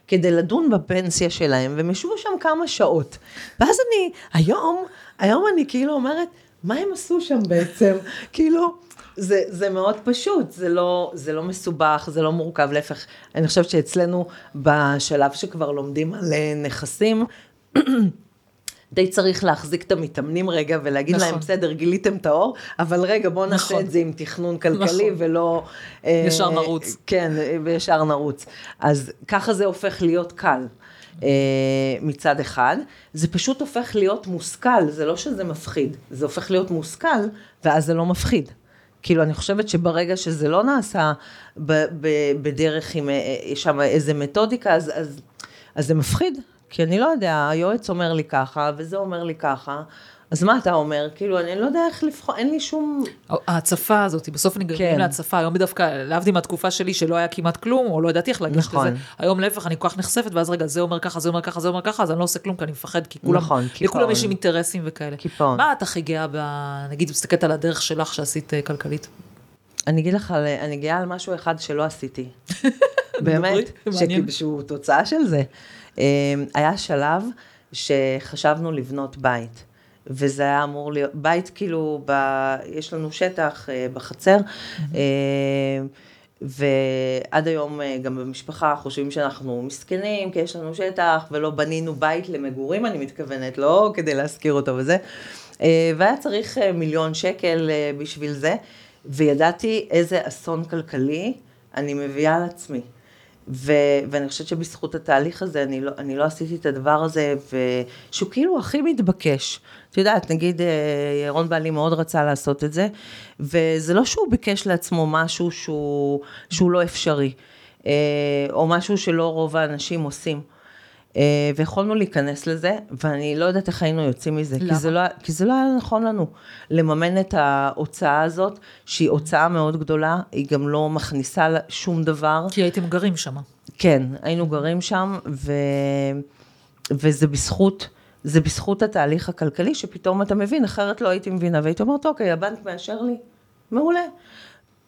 כדי לדון בפנסיה שלהם, והם ישבו שם כמה שעות. ואז אני, היום, היום אני כאילו אומרת, מה הם עשו שם בעצם? כאילו, זה, זה מאוד פשוט, זה לא, זה לא מסובך, זה לא מורכב, להפך, אני חושבת שאצלנו, בשלב שכבר לומדים על אה, נכסים, די צריך להחזיק את המתאמנים רגע ולהגיד נכון. להם, בסדר, גיליתם את האור, אבל רגע, בואו נעשה נכון. את זה עם תכנון כלכלי נכון. ולא... אה, ישר נרוץ. כן, וישר נרוץ. אז ככה זה הופך להיות קל. אה, מצד אחד, זה פשוט הופך להיות מושכל, זה לא שזה מפחיד, זה הופך להיות מושכל, ואז זה לא מפחיד. כאילו, אני חושבת שברגע שזה לא נעשה ב- ב- בדרך עם, אה, שם איזה מתודיקה, אז, אז, אז זה מפחיד. כי אני לא יודע, היועץ אומר לי ככה, וזה אומר לי ככה, אז מה אתה אומר? כאילו, אני לא יודע איך לבחור, אין לי שום... ההצפה הזאת, בסוף נגרמים כן. להצפה, היום דווקא, להבדיל מהתקופה שלי שלא היה כמעט כלום, או לא ידעתי איך לגשת נכון. לזה, היום להפך, אני כל כך נחשפת, ואז רגע, זה אומר ככה, זה אומר ככה, זה אומר ככה, אז אני לא עושה כלום, כי אני מפחד, כי כולם, נכון, לכולם. יש אינטרסים וכאלה. קיפאון. מה את הכי גאה, ב... נגיד, מסתכלת על הדרך שלך שעשית אה, כלכלית? אני אגיד לך, אני גאה על משהו אחד שלא עשיתי. באמת, שהוא תוצאה של זה. אה, היה שלב שחשבנו לבנות בית. וזה היה אמור להיות, בית כאילו, ב, יש לנו שטח אה, בחצר, אה, ועד היום אה, גם במשפחה חושבים שאנחנו מסכנים, כי יש לנו שטח, ולא בנינו בית למגורים, אני מתכוונת, לא כדי להשכיר אותו וזה. אה, והיה צריך מיליון שקל בשביל זה, וידעתי איזה אסון כלכלי אני מביאה על עצמי. ו- ואני חושבת שבזכות התהליך הזה, אני לא, אני לא עשיתי את הדבר הזה, ושהוא כאילו הכי מתבקש. את יודעת, נגיד, אה, ירון בעלי מאוד רצה לעשות את זה, וזה לא שהוא ביקש לעצמו משהו שהוא, שהוא לא אפשרי, אה, או משהו שלא רוב האנשים עושים. אה, ויכולנו להיכנס לזה, ואני לא יודעת איך היינו יוצאים מזה. למה? כי זה, לא, כי זה לא היה נכון לנו לממן את ההוצאה הזאת, שהיא הוצאה מאוד גדולה, היא גם לא מכניסה שום דבר. כי הייתם גרים שם. כן, היינו גרים שם, ו... וזה בזכות, זה בזכות התהליך הכלכלי, שפתאום אתה מבין, אחרת לא הייתי מבינה, והייתי אומרת, אוקיי, הבנק מאשר לי, מעולה.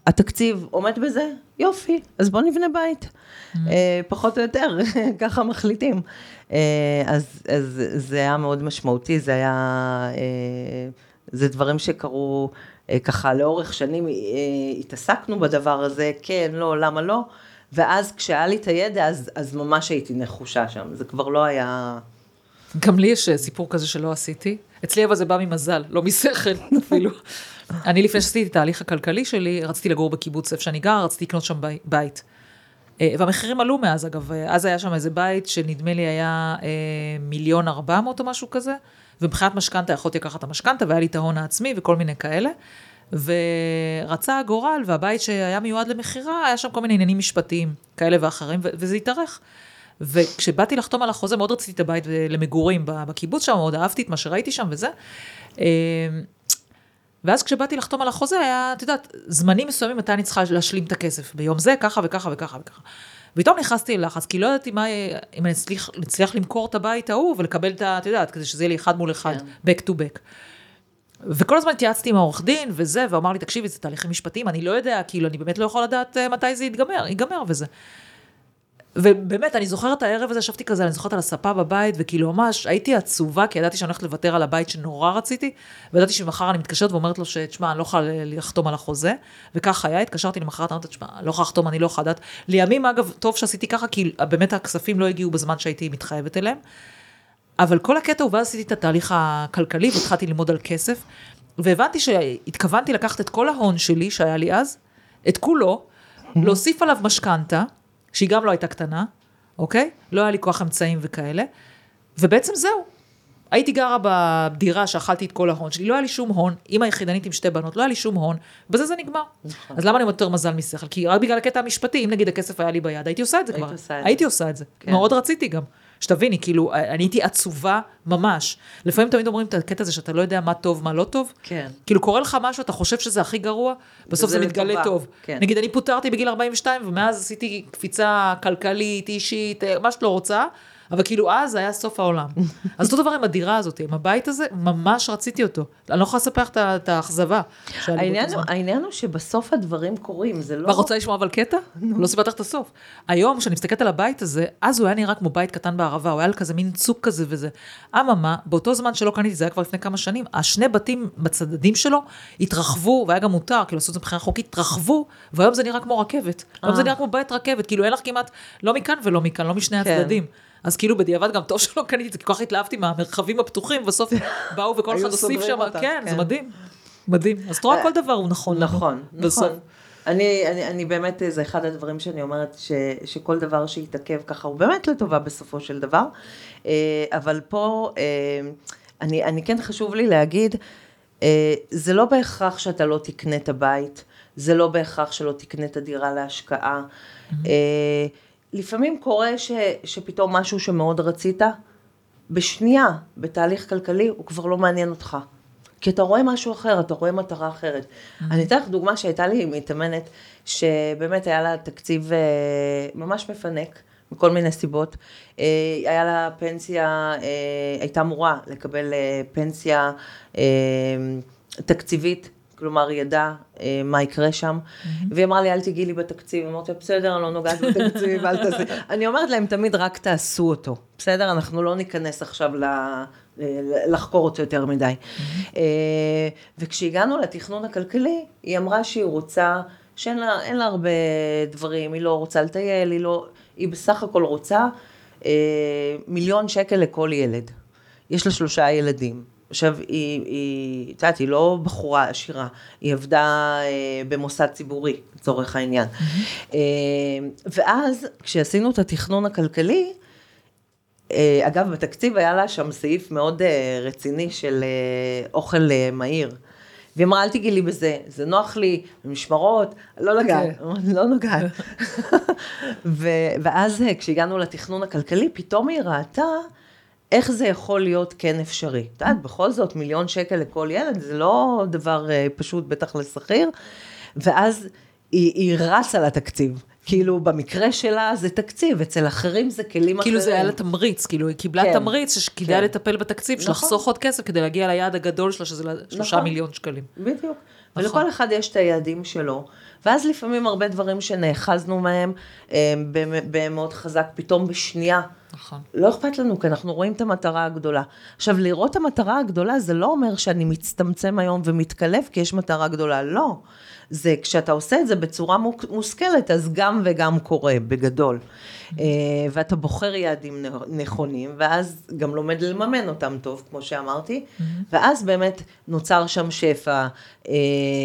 התקציב עומד בזה, יופי, אז בוא נבנה בית. אה, פחות או יותר, ככה מחליטים. אה, אז, אז זה היה מאוד משמעותי, זה היה, אה, זה דברים שקרו ככה לאורך שנים, התעסקנו בדבר הזה, כן, לא, למה לא, ואז כשהיה לי את הידע, אז, אז ממש הייתי נחושה שם, זה כבר לא היה... גם לי יש סיפור כזה שלא עשיתי. אצלי אבל זה בא ממזל, לא משכל אפילו. אני לפני שעשיתי את התהליך הכלכלי שלי, רציתי לגור בקיבוץ איפה שאני גר, רציתי לקנות שם בי- בית. אה, והמחירים עלו מאז, אגב, אה, אז היה שם איזה בית שנדמה לי היה אה, מיליון ארבע מאות או משהו כזה, ומבחינת משכנתה יכולתי לקחת את המשכנתה, והיה לי את ההון העצמי וכל מיני כאלה. ורצה הגורל, והבית שהיה מיועד למכירה, היה שם כל מיני עניינים משפטיים כאלה ואחרים, וזה התארך. וכשבאתי לחתום על החוזה, מאוד רציתי את הבית למגורים בקיבוץ שם, מאוד אהבתי את מה שראיתי שם וזה. ואז כשבאתי לחתום על החוזה, היה, את יודעת, זמנים מסוימים מתי אני צריכה להשלים את הכסף. ביום זה, ככה וככה וככה וככה. ופתאום נכנסתי ללחץ, כי לא ידעתי מה, אם אני אצליח, אצליח למכור את הבית ההוא ולקבל את ה... את יודעת, כדי שזה יהיה לי אחד מול אחד, כן. back to back. וכל הזמן התייעצתי עם העורך דין וזה, והוא אמר לי, תקשיבי, זה תהליכים משפטיים, אני לא יודע, כאילו, אני באמת לא יכול לדעת אה, מתי זה יתגמר, ייגמר וזה. ובאמת, אני זוכרת את הערב הזה, ישבתי כזה, אני זוכרת על הספה בבית, וכאילו ממש הייתי עצובה, כי ידעתי שאני הולכת לוותר על הבית שנורא רציתי, וידעתי שמחר אני מתקשרת ואומרת לו שתשמע, אני לא יכולה לחתום על החוזה, וכך היה, התקשרתי למחרת, אמרתי, תשמע, לא יכולה לחתום, אני לא יכולה לדעת. לימים, אגב, טוב שעשיתי ככה, כי באמת הכספים לא הגיעו בזמן שהייתי מתחייבת אליהם. אבל כל הקטע הוא, ואז עשיתי את התהליך הכלכלי, והתחלתי ללמוד על כסף, והבנתי שהתכוונתי לקחת את כל ההון שלי, שהיה לי אז, את כולו, להוסיף עליו משכנתה, שהיא גם לא הייתה קטנה, אוקיי? לא היה לי כוח אמצעים וכאלה, ובעצם זהו. הייתי גרה בדירה שאכלתי את כל ההון שלי, לא היה לי שום הון, אימא יחידנית עם שתי בנות, לא היה לי שום הון, בזה זה נגמר. אז למה אני יותר מזל משכל? כי רק בגלל הקטע המשפטי, אם נגיד הכסף היה לי ביד, הייתי עושה את זה כבר. הייתי עושה את זה. כן. מאוד רציתי גם. שתביני, כאילו, אני הייתי עצובה ממש. לפעמים תמיד אומרים את הקטע הזה שאתה לא יודע מה טוב, מה לא טוב. כן. כאילו קורה לך משהו, אתה חושב שזה הכי גרוע, בסוף וזה זה מתגלה לטובה, טוב. כן. נגיד, אני פוטרתי בגיל 42, ומאז עשיתי קפיצה כלכלית, אישית, אה, מה שאת לא רוצה, אבל כאילו אז היה סוף העולם. אז אותו דבר עם הדירה הזאת, עם הבית הזה, ממש רציתי אותו. אני לא יכולה לספר לך את האכזבה. העניין הוא, שבסוף הדברים קורים, זה לא... מה, רוצה לשמוע אבל קטע? לא סיפרתי לך את הסוף. היום, כשאני מסתכלת על הבית הזה, אז הוא היה נראה כמו בית קטן בערבה, הוא היה כזה מין צוק כזה וזה. אממה, באותו זמן שלא קניתי, זה היה כבר לפני כמה שנים, השני בתים בצדדים שלו התרחבו, והיה גם מותר, כאילו עשו את זה מבחינה חוקית, התרחבו, והיום זה נראה כמו רכבת. היום זה אה. נראה כמו בית רכבת, כאילו אין לך כמעט, לא מכאן ולא מכאן, לא משני כן. הצדדים. אז כאילו בדיעבד גם טוב שלא קניתי את זה, כי כל כך התלהבתי מהמרחבים הפתוחים, בסוף באו וכל אחד הוסיף שם, כן, זה כן. מדהים, מדהים. אז את רואה כל דבר הוא נכון. נכון. נכון. אני, אני, אני באמת, זה אחד הדברים שאני אומרת, ש, שכל דבר שיתעכב ככה הוא באמת לטובה בסופו של דבר. אה, אבל פה, אה, אני, אני כן חשוב לי להגיד, אה, זה לא בהכרח שאתה לא תקנה את הבית, זה לא בהכרח שלא תקנה את הדירה להשקעה. אה, לפעמים קורה ש, שפתאום משהו שמאוד רצית, בשנייה, בתהליך כלכלי, הוא כבר לא מעניין אותך. כי אתה רואה משהו אחר, אתה רואה מטרה אחרת. אני אתן לך דוגמה שהייתה לי מתאמנת, שבאמת היה לה תקציב אה, ממש מפנק, מכל מיני סיבות. אה, היה לה פנסיה, אה, הייתה אמורה לקבל אה, פנסיה אה, תקציבית. כלומר, היא ידעה אה, מה יקרה שם, והיא אמרה לי, אל תגיעי לי בתקציב. אמרתי לה, בסדר, אני לא נוגעת בתקציב, אל תעשי. אני אומרת להם תמיד, רק תעשו אותו, בסדר? אנחנו לא ניכנס עכשיו ל... לחקור אותו יותר מדי. אה, וכשהגענו לתכנון הכלכלי, היא אמרה שהיא רוצה, שאין לה, לה הרבה דברים, היא לא רוצה לטייל, היא לא, היא בסך הכל רוצה אה, מיליון שקל לכל ילד. יש לה שלושה ילדים. עכשיו, היא, את יודעת, היא לא בחורה עשירה, היא עבדה אה, במוסד ציבורי, לצורך העניין. אה, ואז, כשעשינו את התכנון הכלכלי, אה, אגב, בתקציב היה לה שם סעיף מאוד אה, רציני של אה, אוכל אה, מהיר. והיא אמרה, אל לי בזה, זה נוח לי, במשמרות, לא נוגעת, כן. לא נוגעת. ואז כשהגענו לתכנון הכלכלי, פתאום היא ראתה איך זה יכול להיות כן אפשרי. את יודעת, בכל זאת, מיליון שקל לכל ילד, זה לא דבר אה, פשוט, בטח לשכיר. ואז היא, היא רצה לתקציב. כאילו, במקרה שלה זה תקציב, אצל אחרים זה כלים אחרים. כאילו זה היה לה תמריץ, כאילו היא קיבלה כן. תמריץ שכדאי כן. לטפל בתקציב, נכון. לחסוך עוד כסף כדי להגיע ליעד הגדול שלה, שזה שלושה נכון. מיליון שקלים. בדיוק. נכון. ולכל אחד יש את היעדים שלו, ואז לפעמים הרבה דברים שנאחזנו מהם במ- במאוד חזק, פתאום בשנייה. נכון. לא אכפת לנו, כי אנחנו רואים את המטרה הגדולה. עכשיו, לראות את המטרה הגדולה, זה לא אומר שאני מצטמצם היום ומתקלב כי יש מטרה גדולה, לא. זה כשאתה עושה את זה בצורה מושכלת, אז גם וגם קורה, בגדול. אה, ואתה בוחר יעדים נכונים, ואז גם לומד לממן אותם טוב, כמו שאמרתי, ואז באמת נוצר שם שפע, אה,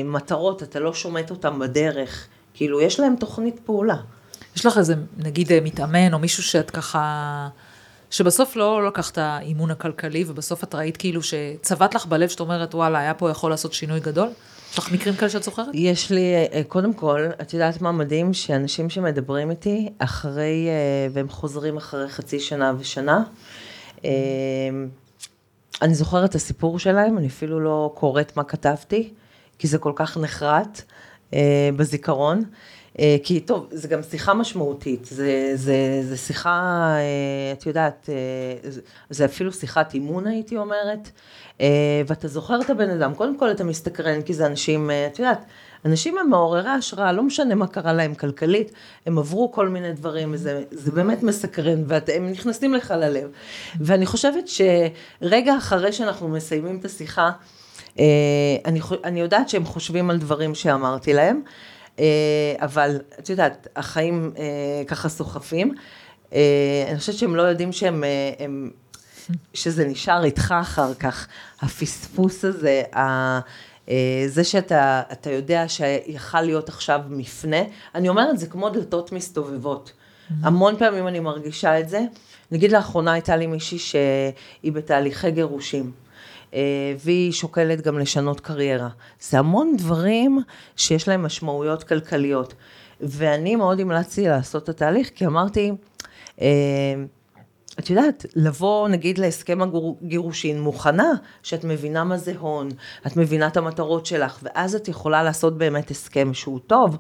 מטרות, אתה לא שומט אותם בדרך, כאילו, יש להם תוכנית פעולה. יש לך איזה, נגיד, אה, מתאמן, או מישהו שאת ככה, שבסוף לא לקח את האימון הכלכלי, ובסוף את ראית כאילו שצבט לך בלב, שאת אומרת, וואלה, היה פה יכול לעשות שינוי גדול? יש לך מקרים כאלה שאת זוכרת? יש לי, אה, קודם כל, את יודעת מה מדהים? שאנשים שמדברים איתי, אחרי, אה, והם חוזרים אחרי חצי שנה ושנה, אה, אני זוכרת את הסיפור שלהם, אני אפילו לא קוראת מה כתבתי, כי זה כל כך נחרט בזיכרון. כי טוב, זה גם שיחה משמעותית, זה, זה, זה שיחה, את יודעת, זה, אפילו שיחת אימון הייתי אומרת, ואתה זוכר את הבן אדם, קודם כל אתה מסתקרן, כי זה אנשים, אה, את יודעת, אנשים הם מעוררי השראה, לא משנה מה קרה להם כלכלית, הם עברו כל מיני דברים, וזה זה באמת מסקרן, והם נכנסים לך ללב. ואני חושבת שרגע אחרי שאנחנו מסיימים את השיחה, אה, אני, אני יודעת שהם חושבים על דברים שאמרתי להם, אה, אבל את יודעת, החיים אה, ככה סוחפים. אה, אני חושבת שהם לא יודעים שהם, אה, הם, שזה נשאר איתך אחר כך, הפספוס הזה, ה- אה, זה שאתה אתה יודע שיכל להיות עכשיו מפנה, אני אומרת, זה כמו דלתות מסתובבות. המון פעמים אני מרגישה את זה. נגיד לאחרונה הייתה לי מישהי שהיא בתהליכי גירושים. אה, והיא שוקלת גם לשנות קריירה. זה המון דברים שיש להם משמעויות כלכליות. ואני מאוד המלצתי לעשות את התהליך, כי אמרתי, אה, את יודעת, לבוא נגיד להסכם הגירושין מוכנה, שאת מבינה מה זה הון, את מבינה את המטרות שלך, ואז את יכולה לעשות באמת הסכם שהוא טוב,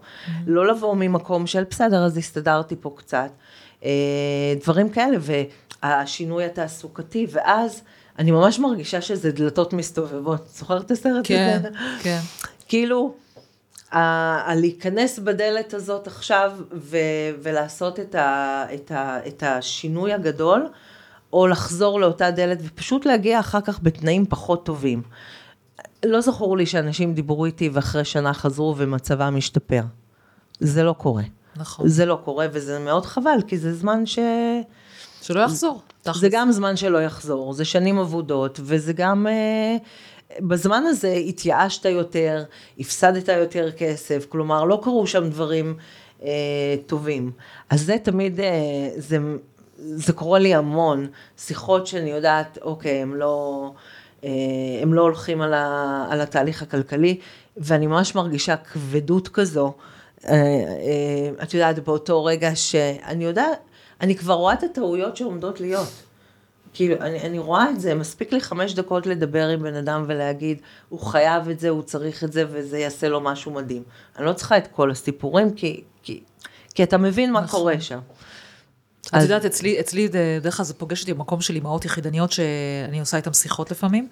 לא לבוא ממקום של בסדר, אז הסתדרתי פה קצת, אה, דברים כאלה, והשינוי התעסוקתי, ואז אני ממש מרגישה שזה דלתות מסתובבות. זוכרת את הסרט כן, הזה? כן. כאילו, הלהיכנס בדלת הזאת עכשיו ו- ולעשות את, ה- את, ה- את השינוי הגדול, או לחזור לאותה דלת ופשוט להגיע אחר כך בתנאים פחות טובים. לא זכור לי שאנשים דיברו איתי ואחרי שנה חזרו ומצבם השתפר. זה לא קורה. נכון. זה לא קורה וזה מאוד חבל, כי זה זמן ש... שלא יחזור. זה גם זמן שלא יחזור, זה שנים אבודות, וזה גם... אה, בזמן הזה התייאשת יותר, הפסדת יותר כסף, כלומר לא קרו שם דברים אה, טובים. אז זה תמיד, אה, זה, זה קורה לי המון, שיחות שאני יודעת, אוקיי, הם לא, אה, הם לא הולכים על, ה, על התהליך הכלכלי, ואני ממש מרגישה כבדות כזו. אה, אה, את יודעת, באותו רגע שאני יודעת, אני כבר רואה את הטעויות שעומדות להיות. כאילו, אני, אני רואה את זה, מספיק לי חמש דקות לדבר עם בן אדם ולהגיד, הוא חייב את זה, הוא צריך את זה, וזה יעשה לו משהו מדהים. אני לא צריכה את כל הסיפורים, כי, כי, כי אתה מבין מה נכון. קורה שם. את אז... יודעת, אצלי, אצלי דרך כלל זה פוגש אותי במקום של אימהות יחידניות, שאני עושה איתן שיחות לפעמים,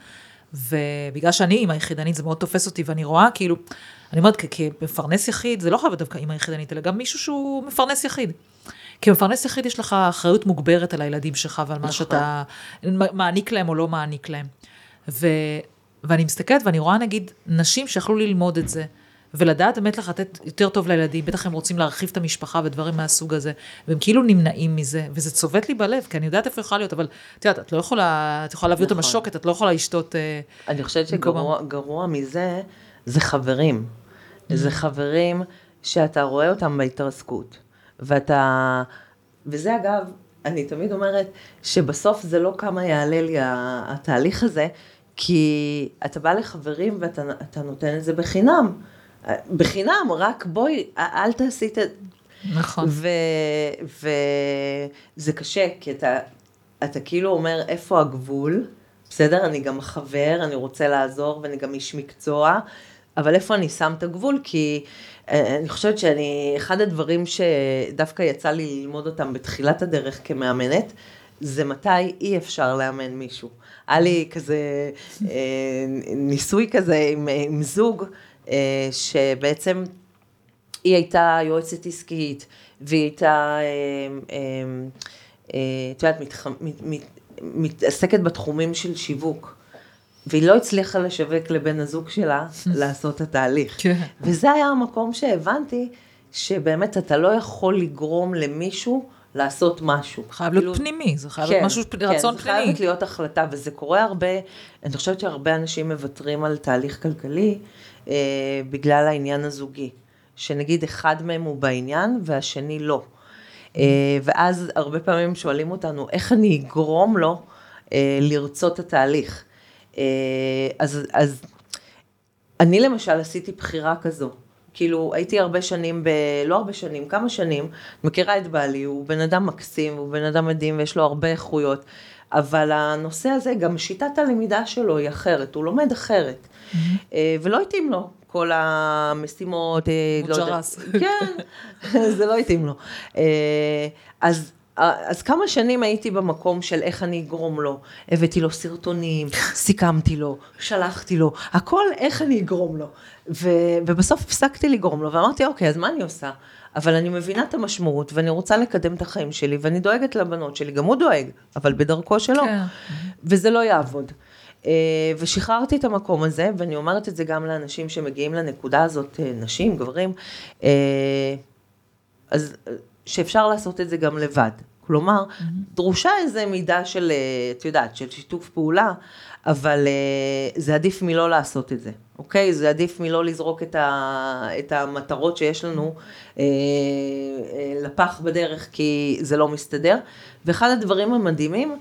ובגלל שאני אימא יחידנית, זה מאוד תופס אותי, ואני רואה, כאילו, אני אומרת, כמפרנס יחיד, זה לא חייב דווקא אימא יחידנית, אלא גם מישהו שהוא מפרנס יחיד. כמפרנס יחיד יש לך אחריות מוגברת על הילדים שלך ועל מה נכון. שאתה מעניק להם או לא מעניק להם. ו, ואני מסתכלת ואני רואה נגיד נשים שיכלו ללמוד את זה. ולדעת באמת לתת יותר טוב לילדים, בטח הם רוצים להרחיב את המשפחה ודברים מהסוג הזה, והם כאילו נמנעים מזה, וזה צובט לי בלב, כי אני יודעת איפה יכולה להיות, אבל את יודעת, את לא יכולה, את יכולה להביא נכון. אותה משוקת, את לא יכולה לשתות... אה, אני חושבת שגרוע מזה, זה חברים. זה mm. חברים שאתה רואה אותם בהתרסקות. ואתה, וזה אגב, אני תמיד אומרת שבסוף זה לא כמה יעלה לי התהליך הזה, כי אתה בא לחברים ואתה נותן את זה בחינם. בחינם, רק בואי, אל תעשי את... נכון. וזה קשה, כי אתה, אתה כאילו אומר, איפה הגבול? בסדר, אני גם חבר, אני רוצה לעזור ואני גם איש מקצוע, אבל איפה אני שם את הגבול? כי אני חושבת שאני, אחד הדברים שדווקא יצא לי ללמוד אותם בתחילת הדרך כמאמנת, זה מתי אי אפשר לאמן מישהו. היה לי כזה אה, ניסוי כזה עם, עם זוג, אה, שבעצם היא הייתה יועצת עסקית, והיא הייתה, את יודעת, מתעסקת בתחומים של שיווק. והיא לא הצליחה לשווק לבן הזוג שלה לעשות את התהליך. כן. וזה היה המקום שהבנתי שבאמת אתה לא יכול לגרום למישהו לעשות משהו. חייב להיות כאילו, פנימי, זה חייב כן, להיות משהו, כן, רצון פנימי. כן, זה חייב להיות החלטה, וזה קורה הרבה, אני חושבת שהרבה אנשים מוותרים על תהליך כלכלי אה, בגלל העניין הזוגי. שנגיד אחד מהם הוא בעניין והשני לא. אה, ואז הרבה פעמים שואלים אותנו, איך אני אגרום לו אה, לרצות את התהליך? אה, אז, אז אני למשל עשיתי בחירה כזו. כאילו, הייתי הרבה שנים, ב... לא הרבה שנים, כמה שנים, מכירה את בעלי, הוא בן אדם מקסים, הוא בן אדם מדהים ויש לו הרבה איכויות, אבל הנושא הזה, גם שיטת הלמידה שלו היא אחרת, הוא לומד אחרת, mm-hmm. ולא התאים לו. כל המשימות, לא יודעת, כן, זה לא התאים לו. אז אז כמה שנים הייתי במקום של איך אני אגרום לו, הבאתי לו סרטונים, סיכמתי לו, שלחתי לו, הכל איך אני אגרום לו. ו, ובסוף הפסקתי לגרום לו ואמרתי, אוקיי, אז מה אני עושה? אבל אני מבינה את המשמעות ואני רוצה לקדם את החיים שלי ואני דואגת לבנות שלי, גם הוא דואג, אבל בדרכו שלו, כן. וזה לא יעבוד. אה, ושחררתי את המקום הזה, ואני אומרת את זה גם לאנשים שמגיעים לנקודה הזאת, אה, נשים, גברים, אה, אז שאפשר לעשות את זה גם לבד. כלומר, mm-hmm. דרושה איזה מידה של, אה, את יודעת, של שיתוף פעולה, אבל אה, זה עדיף מלא לעשות את זה, אוקיי? זה עדיף מלא לזרוק את, ה, את המטרות שיש לנו אה, אה, לפח בדרך, כי זה לא מסתדר. ואחד הדברים המדהימים,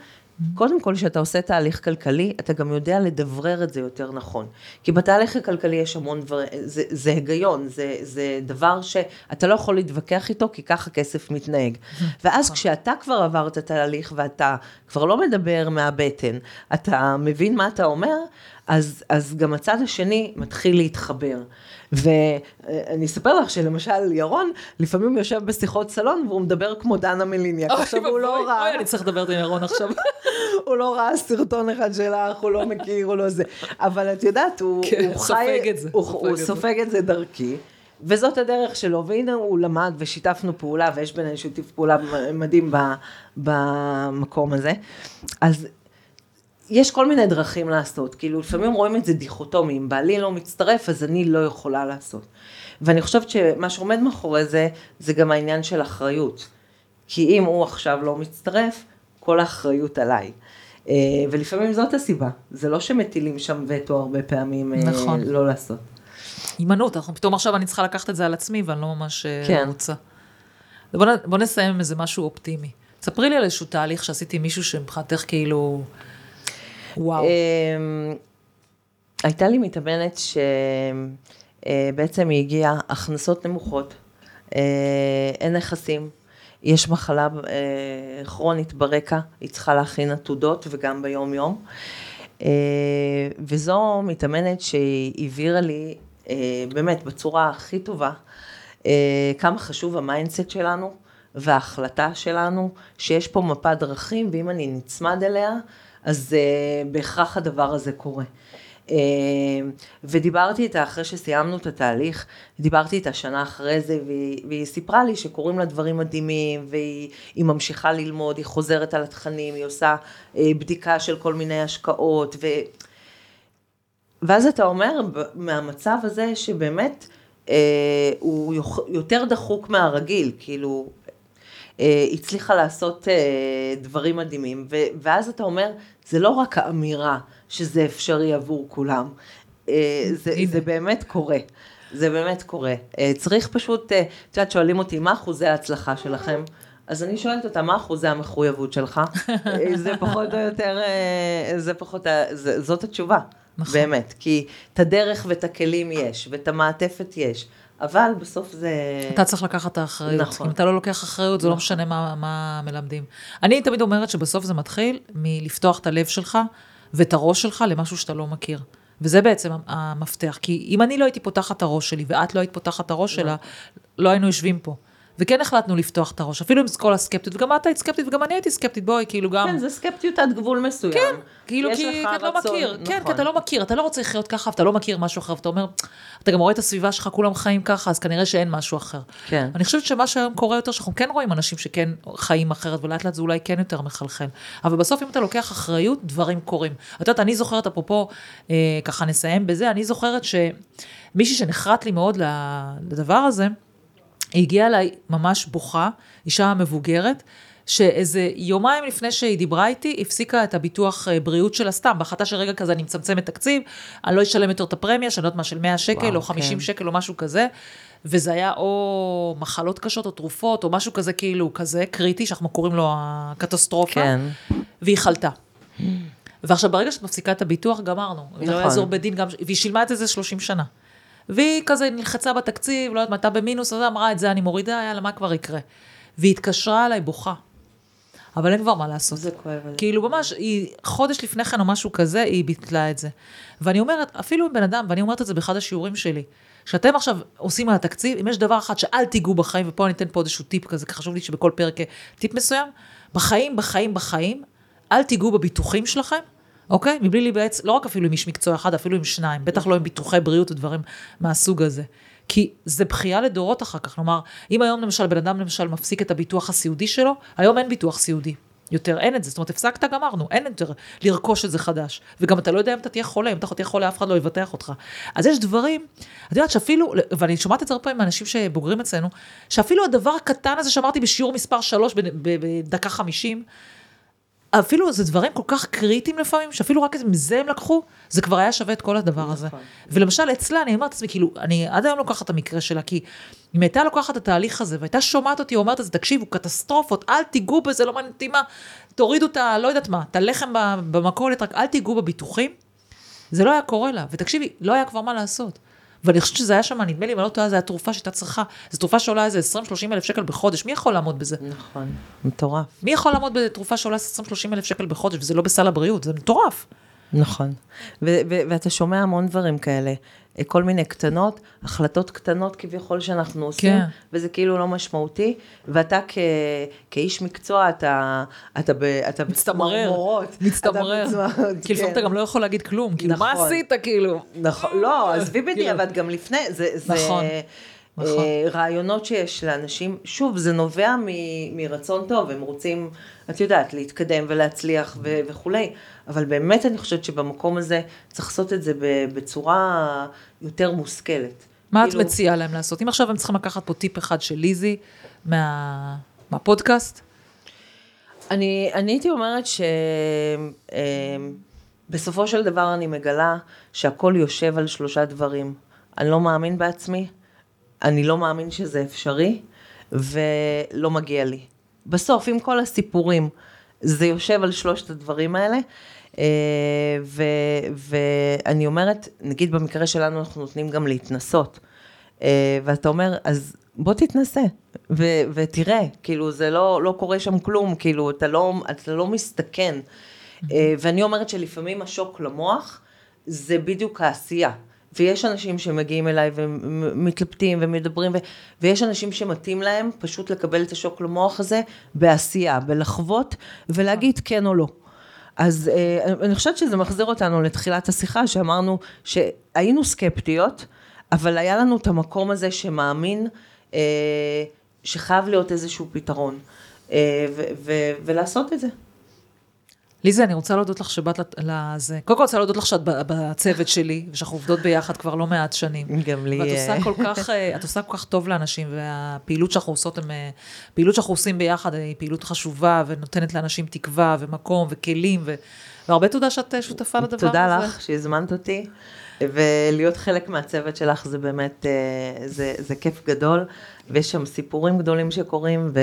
קודם כל, כשאתה עושה תהליך כלכלי, אתה גם יודע לדברר את זה יותר נכון. כי בתהליך הכלכלי יש המון דברים, זה, זה היגיון, זה, זה דבר שאתה לא יכול להתווכח איתו, כי ככה כסף מתנהג. ואז נכון. כשאתה כבר עברת תהליך ואתה כבר לא מדבר מהבטן, אתה מבין מה אתה אומר, אז, אז גם הצד השני מתחיל להתחבר. ואני אספר לך שלמשל ירון, לפעמים יושב בשיחות סלון והוא מדבר כמו דנה מליניאק. עכשיו הוא לא ראה... אוי, אני צריך לדבר עם ירון עכשיו. הוא לא ראה סרטון אחד שלך, הוא לא מכיר, הוא לא זה. אבל את יודעת, הוא חי... סופג את זה. הוא סופג את זה דרכי. וזאת הדרך שלו, והנה הוא למד ושיתפנו פעולה, ויש בינינו שיתוף פעולה מדהים במקום הזה. אז יש כל מיני דרכים לעשות, כאילו לפעמים רואים את זה דיכוטומי, אם בעלי לא מצטרף אז אני לא יכולה לעשות. ואני חושבת שמה שעומד מאחורי זה, זה גם העניין של אחריות. כי אם הוא עכשיו לא מצטרף, כל האחריות עליי. אה, ולפעמים זאת הסיבה, זה לא שמטילים שם וטו הרבה פעמים אה, נכון. לא לעשות. הימנעות, אנחנו פתאום עכשיו אני צריכה לקחת את זה על עצמי ואני לא ממש אה, כן. רוצה. בוא, בוא נסיים עם איזה משהו אופטימי. ספרי לי על איזשהו תהליך שעשיתי עם מישהו שמבחינתך כאילו, וואו. אמ, הייתה לי מתאמנת שבעצם היא הגיעה הכנסות נמוכות, אה, אין נכסים, יש מחלה אה, כרונית ברקע, היא צריכה להכין עתודות וגם ביום יום. אה, וזו מתאמנת שהבהירה לי אה, באמת בצורה הכי טובה אה, כמה חשוב ה mindset שלנו וההחלטה שלנו, שיש פה מפת דרכים ואם אני נצמד אליה, אז אה, בהכרח הדבר הזה קורה. אה, ודיברתי איתה אחרי שסיימנו את התהליך, דיברתי איתה שנה אחרי זה, והיא, והיא סיפרה לי שקורים לה דברים מדהימים, והיא היא ממשיכה ללמוד, היא חוזרת על התכנים, היא עושה אה, בדיקה של כל מיני השקעות, ו... ואז אתה אומר, מהמצב הזה שבאמת אה, הוא יותר דחוק מהרגיל, כאילו, הצליחה לעשות אה, דברים מדהימים, ואז אתה אומר, זה לא רק האמירה שזה אפשרי עבור כולם, אה, זה. זה באמת קורה. זה באמת קורה. אה, צריך פשוט, אה, את יודעת, שואלים אותי, מה אחוזי ההצלחה שלכם? אז אני שואלת אותה, מה אחוזי המחויבות שלך? אה, זה פחות או יותר, אה, זה פחות, זה- זאת התשובה, נכון. באמת. כי את הדרך ואת הכלים יש, ואת המעטפת יש, אבל בסוף זה... אתה צריך לקחת את האחריות. נכון. אם אתה לא לוקח אחריות, זה לא נכון. משנה מה, מה מלמדים. אני תמיד אומרת שבסוף זה מתחיל מלפתוח את הלב שלך ואת הראש שלך למשהו שאתה לא מכיר. וזה בעצם המפתח. כי אם אני לא הייתי פותחת את הראש שלי, ואת לא היית פותחת את הראש שלה, לא היינו יושבים פה. וכן החלטנו לפתוח את הראש, אפילו עם כל הסקפטיות, וגם את היית סקפטית וגם אני הייתי סקפטית, בואי, כאילו גם... כן, זה סקפטיות עד גבול מסוים. כן, כאילו כי אתה לא מכיר, כן, נכון. כי אתה לא מכיר, אתה לא רוצה לחיות ככה, ואתה לא מכיר משהו אחר, ואתה אומר, אתה גם רואה את הסביבה שלך, כולם חיים ככה, אז כנראה שאין משהו אחר. כן. אני חושבת שמה שהיום קורה יותר, שאנחנו כן רואים אנשים שכן חיים אחרת, ולאט לאט זה אולי כן יותר מחלחל. אבל בסוף אם אתה לוקח אחריות, דברים קורים. את יודעת, אני זוכרת, אפרופו, אה, ככה נסיים בזה, אני זוכרת שמישהי שנחרט לי מאוד לדבר הזה, היא הגיעה אליי ממש בוכה, אישה מבוגרת, שאיזה יומיים לפני שהיא דיברה איתי, הפסיקה את הביטוח אה, בריאות שלה סתם, בהחלטה שרגע כזה אני מצמצמת תקציב, אני לא אשלם יותר את הפרמיה, שאני לא יודעת מה, של 100 שקל וואו, או 50 כן. שקל או משהו כזה, וזה היה או מחלות קשות או תרופות, או משהו כזה כאילו כזה קריטי, שאנחנו קוראים לו הקטסטרופה, כן. והיא חלתה. ועכשיו, ברגע שאת מפסיקה את הביטוח, גמרנו. נכון. לא. יעזור בדין גם, והיא שילמה את זה 30 שנה. והיא כזה נלחצה בתקציב, לא יודעת מה, הייתה במינוס, אז אמרה את זה, אני מורידה, יאללה, מה כבר יקרה? והיא התקשרה אליי בוכה. אבל אין כבר מה לעשות. זה כואב. כאילו ממש, היא, חודש לפני כן או משהו כזה, היא ביטלה את זה. ואני אומרת, אפילו עם בן אדם, ואני אומרת את זה באחד השיעורים שלי, שאתם עכשיו עושים על התקציב, אם יש דבר אחד שאל תיגעו בחיים, ופה אני אתן פה איזשהו טיפ כזה, כי חשוב לי שבכל פרק טיפ מסוים, בחיים, בחיים, בחיים, אל תיגעו בביטוחים שלכם, אוקיי? מבלי להיוועץ, לא רק אפילו עם איש מקצוע אחד, אפילו עם שניים, בטח לא עם ביטוחי בריאות ודברים מהסוג הזה. כי זה בכייה לדורות אחר כך. כלומר, אם היום למשל בן אדם למשל מפסיק את הביטוח הסיעודי שלו, היום אין ביטוח סיעודי. יותר אין את זה, זאת אומרת, הפסקת, גמרנו, אין יותר לרכוש את זה חדש. וגם אתה לא יודע אם אתה תהיה חולה, אם אתה תהיה חולה, אף אחד לא יבטח אותך. אז יש דברים, את יודעת שאפילו, ואני שומעת את זה הרבה פעמים מאנשים שבוגרים אצלנו, שאפילו הדבר הקטן הזה שאמרתי בשיעור מספר 3 בדקה 50, אפילו זה דברים כל כך קריטיים לפעמים, שאפילו רק מזה הם לקחו, זה כבר היה שווה את כל הדבר הזה. נכון. ולמשל אצלה, אני אומרת לעצמי, כאילו, אני עד היום לוקחת את המקרה שלה, כי אם הייתה לוקחת את התהליך הזה, והייתה שומעת אותי אומרת את זה, תקשיבו, קטסטרופות, אל תיגעו בזה, לא מעניין אותי מה, תורידו את ה... לא יודעת מה, את הלחם במכולת, רק אל תיגעו בביטוחים, זה לא היה קורה לה. ותקשיבי, לא היה כבר מה לעשות. ואני חושבת שזה היה שם, נדמה לי, אם אני לא טועה, זו הייתה תרופה שהייתה צריכה. זו תרופה שעולה איזה 20-30 אלף שקל בחודש, מי יכול לעמוד בזה? נכון, מטורף. מי יכול לעמוד בתרופה שעולה 20-30 אלף שקל בחודש, וזה לא בסל הבריאות, זה מטורף. נכון. ו- ו- ואתה שומע המון דברים כאלה. כל מיני קטנות, החלטות קטנות כביכול שאנחנו עושים, כן. וזה כאילו לא משמעותי, ואתה כ- כאיש מקצוע, אתה, אתה, ב- אתה מצטמרר, בצמרמורות. מצטמרר. בצמרמורות, כי לפעמים כן. אתה גם לא יכול להגיד כלום, כאילו, מה נכון. עשית, כאילו? נכון, לא, עזבי כאילו. בדיעבד, גם לפני, זה, זה נכון, נכון. רעיונות שיש לאנשים, שוב, זה נובע מ- מרצון טוב, הם רוצים, את יודעת, להתקדם ולהצליח ו- וכולי, אבל באמת אני חושבת שבמקום הזה צריך לעשות את זה בצורה יותר מושכלת. מה את כאילו, מציעה להם לעשות? אם עכשיו הם צריכים לקחת פה טיפ אחד של ליזי מה- מהפודקאסט, אני, אני הייתי אומרת שבסופו של דבר אני מגלה שהכל יושב על שלושה דברים. אני לא מאמין בעצמי, אני לא מאמין שזה אפשרי, ולא מגיע לי. בסוף, עם כל הסיפורים, זה יושב על שלושת הדברים האלה. אה, ו, ואני אומרת, נגיד במקרה שלנו אנחנו נותנים גם להתנסות. אה, ואתה אומר, אז בוא תתנסה, ו- ותראה, כאילו, זה לא, לא קורה שם כלום, כאילו, אתה לא, אתה לא מסתכן. אה, ואני אומרת שלפעמים השוק למוח, זה בדיוק העשייה. ויש אנשים שמגיעים אליי ומתלבטים ומדברים, ו- ויש אנשים שמתאים להם פשוט לקבל את השוק למוח הזה בעשייה, בלחוות ולהגיד כן או לא. אז אה, אני חושבת שזה מחזיר אותנו לתחילת השיחה, שאמרנו שהיינו סקפטיות, אבל היה לנו את המקום הזה שמאמין אה, שחייב להיות איזשהו פתרון, אה, ולעשות את זה. ליזה, אני רוצה להודות לך שבאת לזה. קודם כל, רוצה להודות לך שאת בצוות שלי, ושאנחנו עובדות ביחד כבר לא מעט שנים. גם לי. ואת עושה כל כך, אה, את עושה כל כך טוב לאנשים, והפעילות שאנחנו עושות, פעילות שאנחנו עושים ביחד היא פעילות חשובה, ונותנת לאנשים תקווה, ומקום, וכלים, ו... והרבה תודה שאת שותפה לדבר הזה. תודה לך שהזמנת אותי. ולהיות חלק מהצוות שלך זה באמת, אה, זה, זה כיף גדול, ויש שם סיפורים גדולים שקורים, ו,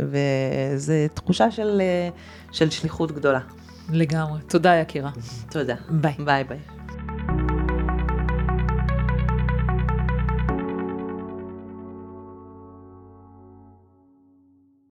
וזה תחושה של, אה, של שליחות גדולה. לגמרי. תודה, יקירה. תודה. ביי. ביי ביי.